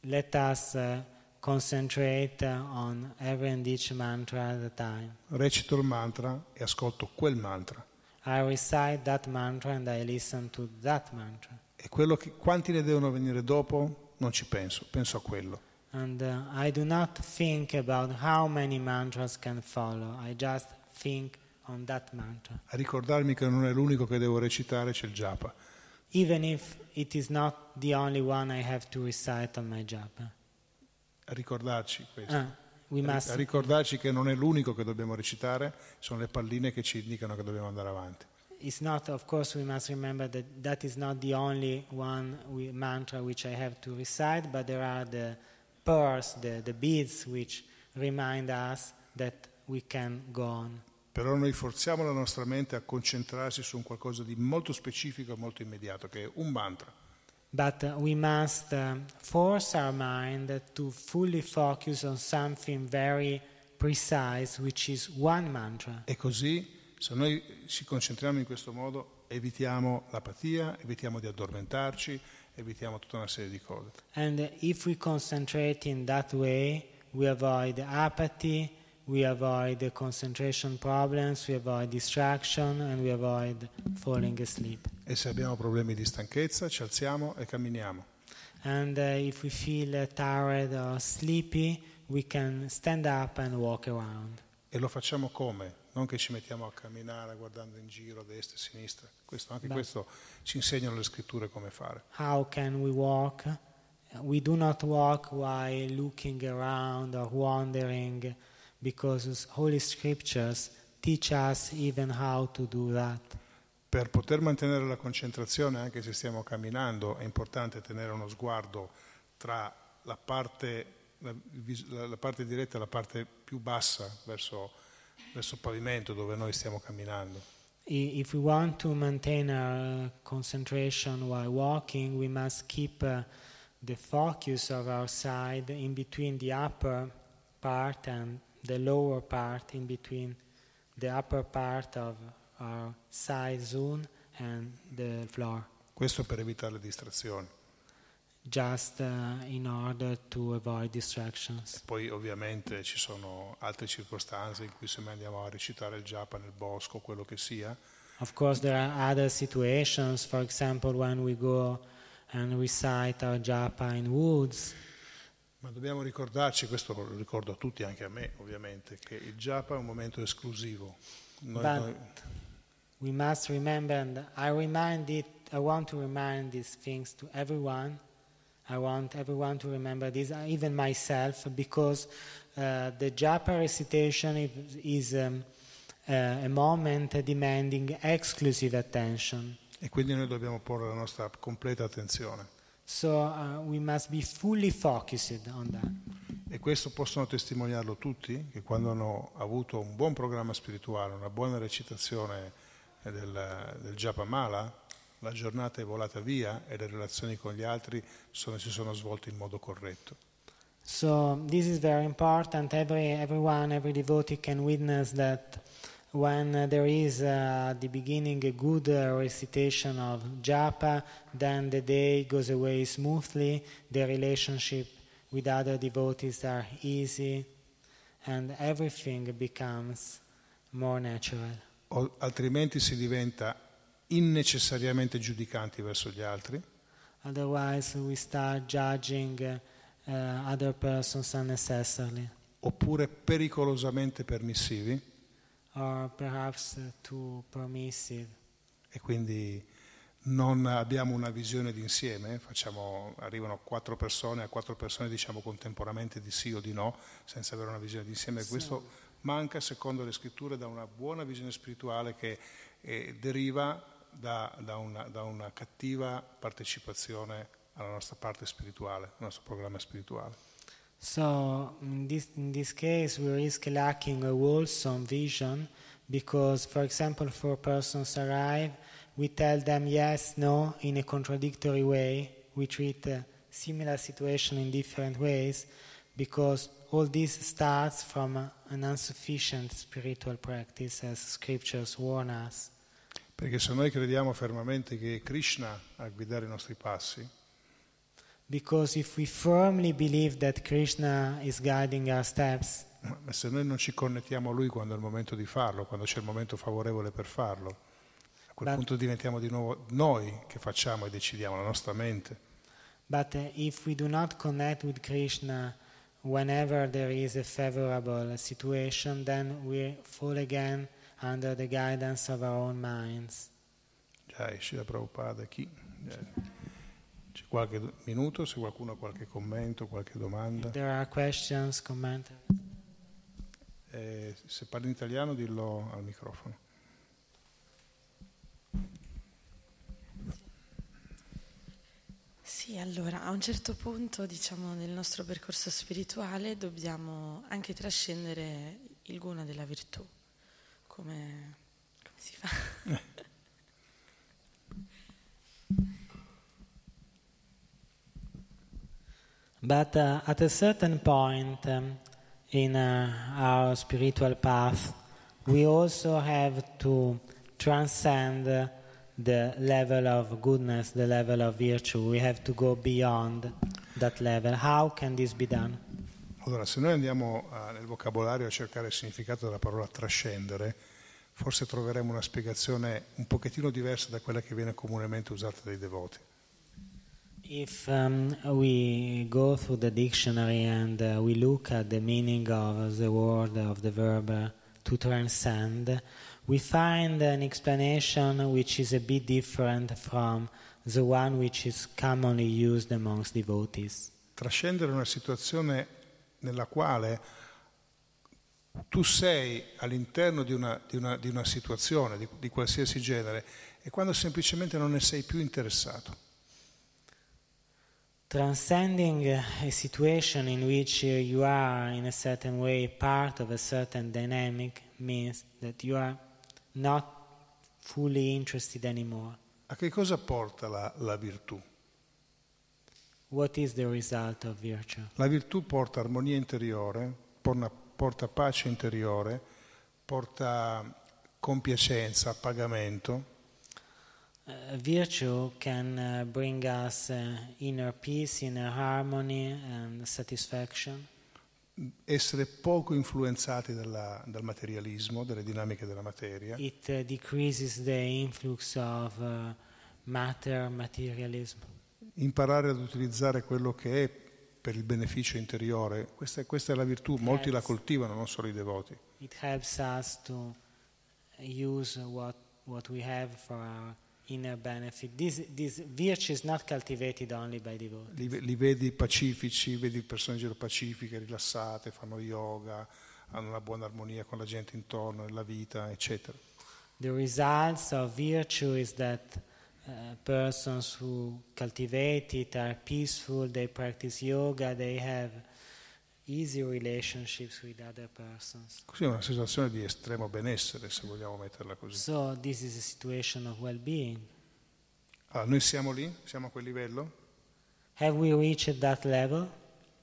Let us uh, concentrate on every and each mantra at a time. Recito il mantra e ascolto quel mantra. I recite that mantra and I listen to that mantra. E quello che, quanti ne devono venire dopo non ci penso, penso a quello. And uh, I do not think about how many mantras can follow. I just think on that mantra. A ricordarmi che non è l'unico che devo recitare, c'è il japa. Even if it is not the only one I have to recite on my japa. A ricordarci questo. Ah, must A ricordarci che non è l'unico che dobbiamo recitare, sono le palline che ci indicano che dobbiamo andare avanti. It's not, of course, we must remember that that is not the only one we, mantra which I have to recite, but there are the pearls, the, the beads, which remind us that we can go on. Però noi forziamo la nostra mente a concentrarsi su un qualcosa di molto specifico e molto immediato, che è un mantra. But uh, we must um, force our mind to fully focus on something very precise, which is one mantra. E così, se noi ci concentriamo in questo modo, evitiamo l'apatia, evitiamo di addormentarci, evitiamo tutta una serie di cose. And if we concentrate in that way, we avoid apathy, we avoid the concentration problems, we avoid distraction, and we avoid falling asleep. E se abbiamo problemi di stanchezza, ci alziamo e camminiamo. And uh, if we feel tired or sleepy, we can stand up and walk around. E lo facciamo come? Non che ci mettiamo a camminare guardando in giro a destra e a sinistra. Questo, anche Beh. questo ci insegnano le scritture come fare. How can we walk? We do not walk while looking around or wandering, because Holy Scriptures teach us even how to do that. Per poter mantenere la concentrazione, anche se stiamo camminando, è importante tenere uno sguardo tra la parte, la, la- parte diretta e la parte più bassa verso, verso il pavimento dove noi stiamo camminando. If we want to maintain our concentration while walking, we must keep uh, the focus of our side in between the upper part and the lower part, in between the upper part of our side zone and the floor, Questo per evitare le distrazioni. just uh, in order to avoid E distractions. poi ovviamente ci sono altre circostanze in cui se noi andiamo a recitare il japa nel bosco, quello che sia, Of course, there are other situations, for example, when we go and recite our japa in woods. Ma dobbiamo ricordarci, questo lo ricordo a tutti, anche a me ovviamente, che il japa è un momento esclusivo. Noi- noi- We must remember, and I remind it. I want to remind these things to everyone. I want everyone to remember this, even myself, because uh, the japa recitation is, is um, uh, a moment demanding exclusive attention. e quindi noi dobbiamo porre la nostra completa attenzione. So uh, we must be fully focused on that. E questo possono testimoniarlo tutti, che quando hanno avuto un buon programma spirituale, una buona recitazione del, del Japamala, la giornata è volata via e le relazioni con gli altri sono- si sono svolte in modo corretto. So this is very important. Every everyone, every devotee can witness that when uh, there is uh, at the beginning a good uh, recitation of japa, then the day goes away smoothly. The relationship with other devotees are easy, and everything becomes more natural. O- altrimenti si diventa innecessariamente giudicanti verso gli altri Otherwise, we start judging uh, uh, other persons unnecessarily, oppure pericolosamente permissivi or perhaps uh, too permissive. e quindi non abbiamo una visione d'insieme, facciamo, arrivano quattro persone, a quattro persone diciamo contemporaneamente di sì o di no, senza avere una visione d'insieme. Questo manca, secondo le scritture, da una buona visione spirituale che eh, deriva da, da una, da una cattiva partecipazione alla nostra parte spirituale, al nostro programma spirituale. So, in this, in this case, we risk lacking a wholesome vision because, for example, four persons arrive, we tell them yes, no, in a contradictory way. We treat a similar situation in different ways because all this starts from an insufficient spiritual practice, as scriptures warn us. Perché se noi crediamo fermamente che Krishna a guidare i nostri passi, Because if we firmly believe that Krishna is guiding our steps, ma se noi non ci connettiamo a Lui quando è il momento di farlo, quando c'è il momento favorevole per farlo, quel But- punto diventiamo di nuovo noi che facciamo e decidiamo, la nostra mente. But uh, if we do not connect with Krishna whenever there is a favorable situation, then we fall again under the guidance of our own minds. Jai, Shila Prabhupada, chi? Jai. C'è qualche minuto, se qualcuno ha qualche commento, qualche domanda. If there are questions, comments. Eh, se parli in italiano dillo al microfono. Sì, allora a un certo punto, diciamo, nel nostro percorso spirituale dobbiamo anche trascendere il guna della virtù. Come, come si fa? But uh, at a certain point um, in uh, our spiritual path, we also have to transcend uh, the level of goodness, the level of virtue. We have to go beyond that level. How can this be done? Allora, se noi andiamo a- nel vocabolario a cercare il significato della parola trascendere, forse troveremo una spiegazione un pochettino diversa da quella che viene comunemente usata dai devoti. If um, we go through the dictionary and uh, we look at the meaning of the word, of the verb uh, to transcend, we find an explanation which is a bit different from the one which is commonly used amongst devotees. Trascendere una situazione nella quale tu sei all'interno di una, di una- di una situazione di, di qualsiasi genere e quando semplicemente non ne sei più interessato. Transcending a situation in which you are, in a certain way, part of a certain dynamic means that you are not fully interested anymore. A che cosa porta la, la virtù? What is the result of virtue? La virtù porta armonia interiore, porta, porta pace interiore, porta compiacenza, appagamento, Uh, virtue can uh, bring us uh, inner peace, inner harmony, and satisfaction. essere poco influenzati dalla- dal materialismo, dalle dinamiche della materia, It uh, decreases the influx of uh, matter, materialism. imparare ad utilizzare quello che è per il beneficio interiore. Questa, è- questa è la virtù, molti la coltivano, non solo i devoti. It helps us to use what, what we have for our inner benefit. This, this virtue is not cultivated only by devotees. Li, li vedi pacifici, vedi persone in giro pacifiche, rilassate, fanno yoga, hanno una buona armonia con la gente intorno, nella vita, eccetera. The results of virtue is that uh, persons who cultivate it are peaceful, they practice yoga, they have easy relationships with other persons. Così è una sensazione di estremo benessere, se vogliamo metterla così. So this is a situation of well-being. Allora, noi siamo lì? Siamo a quel livello? Have we reached that level?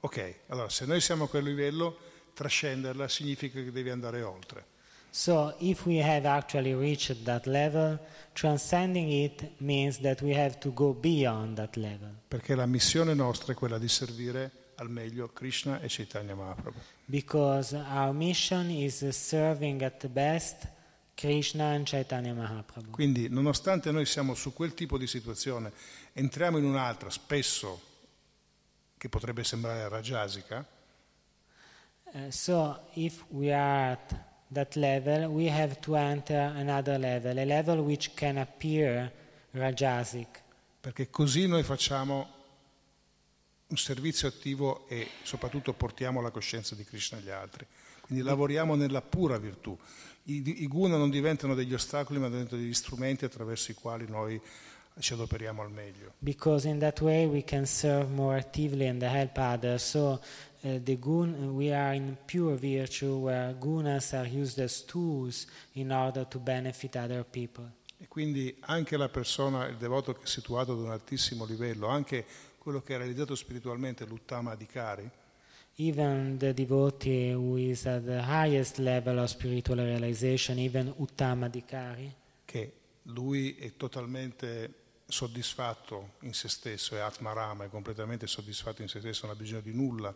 Ok, allora se noi siamo a quel livello, trascenderla significa che devi andare oltre. So if we have actually reached that level, transcending it means that we have to go beyond that level. Perché la missione nostra è quella di servire al meglio Krishna e Chaitanya Mahaprabhu. Because our mission is serving at the best Krishna and Chaitanya Mahaprabhu. Quindi, nonostante noi siamo su quel tipo di situazione, entriamo in un'altra, spesso che potrebbe sembrare rajasica, Uh, so if we are at that level, we have to enter another level, a level which can appear rajasic. perché così noi facciamo un servizio attivo e soprattutto portiamo la coscienza di Krishna agli altri. Quindi lavoriamo nella pura virtù. I, i guna non diventano degli ostacoli, ma diventano degli strumenti attraverso i quali noi ci adoperiamo al meglio. because in that way we can serve more actively and help others. So uh, the gun, we are in pure virtue where gunas are used as tools in order to benefit other people. E quindi anche la persona, il devoto che è situato ad un altissimo livello, anche quello che è realizzato spiritualmente, l'uttama adhikari, Even the devotee who is at the highest level of spiritual realization, even Uttama Dikari, che lui è totalmente soddisfatto in se stesso, è Atmarama, è completamente soddisfatto in se stesso, non ha bisogno di nulla,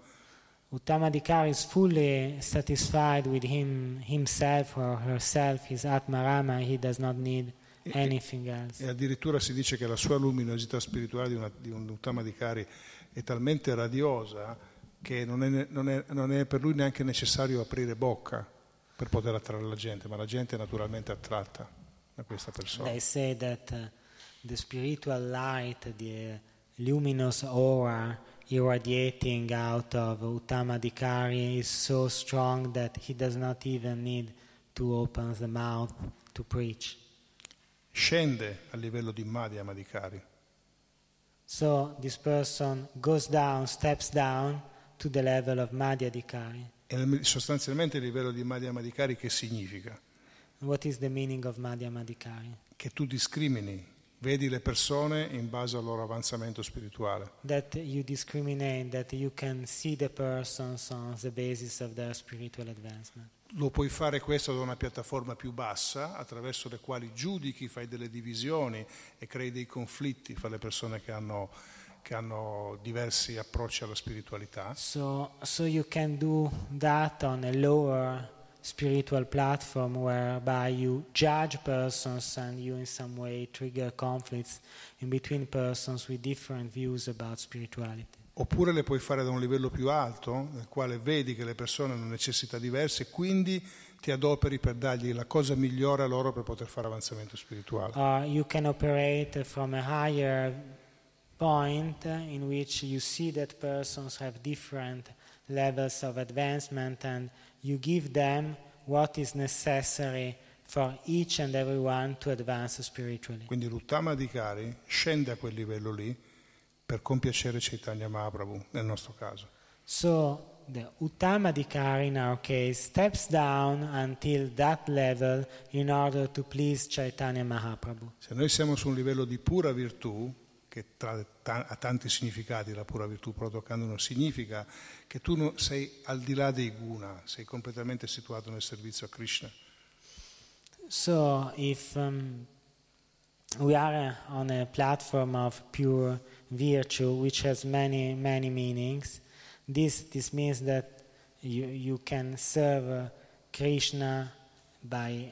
Uttama Dikari is fully satisfied with him, himself or herself, his Atmarama, he does not need anything else. E addirittura si dice che la sua luminosità spirituale di, una, di un Uttamadikari è talmente radiosa che non è, non, è, non è, per lui neanche necessario aprire bocca per poter attrarre la gente, ma la gente è naturalmente attratta da questa persona. They say that uh, the spiritual light, the luminous aura irradiating out of Uttamadikari is so strong that he does not even need to open the mouth to preach. Scende a livello di Madhya Madhikari. So this person goes down, steps down to the level of Madhya Dikari. E sostanzialmente il livello di Madhya Madhikari che significa? What is the meaning of Madhya Madhikari? Che tu discrimini, vedi le persone in base al loro avanzamento spirituale. That you discriminate, that you can see the persons on the basis of their spiritual advancement. Lo puoi fare questo da una piattaforma più bassa, attraverso le quali giudichi, fai delle divisioni e crei dei conflitti fra le persone che hanno, che hanno diversi approcci alla spiritualità. So, so you can do that on a lower spiritual platform whereby you judge persons and you in some way trigger conflicts in between persons with different views about spirituality. Oppure le puoi fare da un livello più alto, nel quale vedi che le persone hanno necessità diverse e quindi ti adoperi per dargli la cosa migliore a loro per poter fare avanzamento spirituale. Or you can operate from a higher point in which you see that persons have different levels of advancement and you give them what is necessary for each and everyone to advance spiritually. Quindi l'Uttamadikari scende a quel livello lì per compiacere Chaitanya Mahaprabhu nel nostro caso. So the Uttamadikari in our case steps down until that level in order to please Chaitanya Mahaprabhu. Se noi siamo su un livello di pura virtù, che tra, ta, ha tanti significati la pura virtù, però toccando uno significa che tu no, sei al di là dei guna, sei completamente situato nel servizio a Krishna. So if um, we are on a platform of pure virtue, which has many, many meanings. This, this means that you, you can serve uh, Krishna by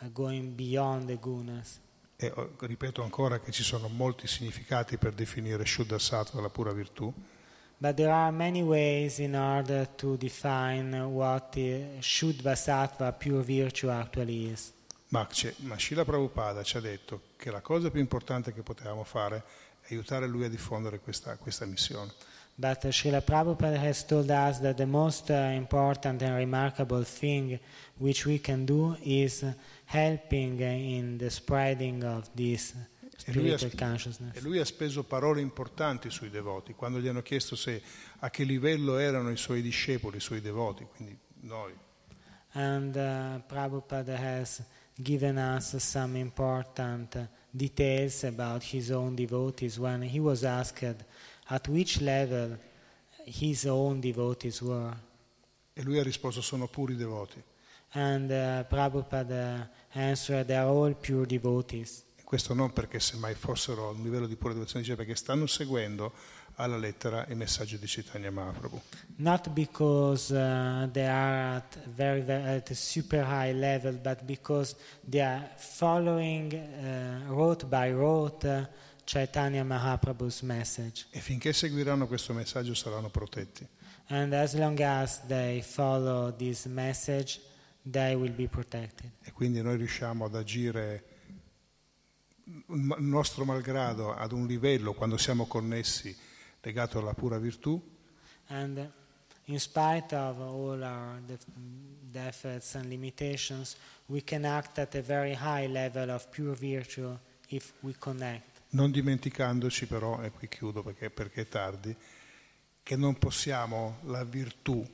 uh, going beyond the gunas. E ripeto ancora che ci sono molti significati per definire Shuddha Sattva, la pura virtù. But there are many ways in order to define what Shuddha Sattva, pure virtue, actually is. Ma, ma Srila Prabhupada ci ha detto che la cosa più importante che potevamo fare aiutare lui a diffondere questa, questa missione. But uh, Srila Prabhupada has told us that the most uh, important and remarkable thing which we can do is helping in the spreading of this spiritual e consciousness. E lui ha speso parole importanti sui devoti, quando gli hanno chiesto se, a che livello erano i suoi discepoli, i suoi devoti, quindi noi. And uh, Prabhupada has given us some important details about his own devotees when he was asked at which level his own devotees were. E lui ha risposto sono puri devoti. And uh, Prabhupada answered they are all pure devotees. Questo non perché semmai fossero a un livello di pura devozione, dice perché stanno seguendo alla lettera il messaggio di Chaitanya Mahaprabhu. Not because uh, they are at very, very at a super high level, but because they are following uh, rote by rote uh, Chaitanya Mahaprabhu's message. E finché seguiranno questo messaggio saranno protetti. And as long as they follow this message, they will be protected. E quindi noi riusciamo ad agire il nostro malgrado ad un livello quando siamo connessi legato alla pura virtù. And uh, in spite of all our def- defects and limitations, we can act at a very high level of pure virtue if we connect. Non dimenticandoci però, e qui chiudo perché, perché è tardi, che non possiamo la virtù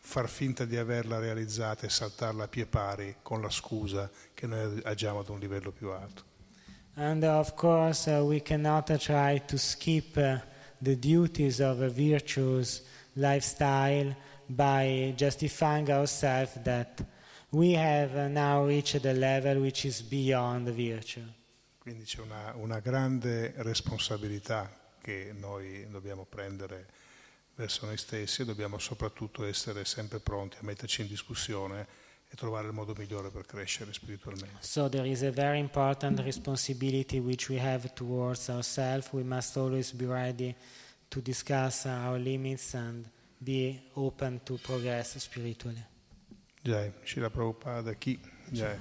far finta di averla realizzata e saltarla a pie pari con la scusa che noi agiamo ad un livello più alto. And uh, of course, uh, we cannot uh, try to skip uh, the duties of a virtuous lifestyle by justifying ourselves that we have now reached a level which is beyond virtue. Quindi c'è una, una grande responsabilità che noi dobbiamo prendere verso noi stessi e dobbiamo soprattutto essere sempre pronti a metterci in discussione e trovare il modo migliore per crescere spiritualmente. So there is a very important responsibility which we have towards ourselves. We must always be ready to discuss our limits and be open to progress spiritually. Jai, Shila Prabhupada, chi? Jai.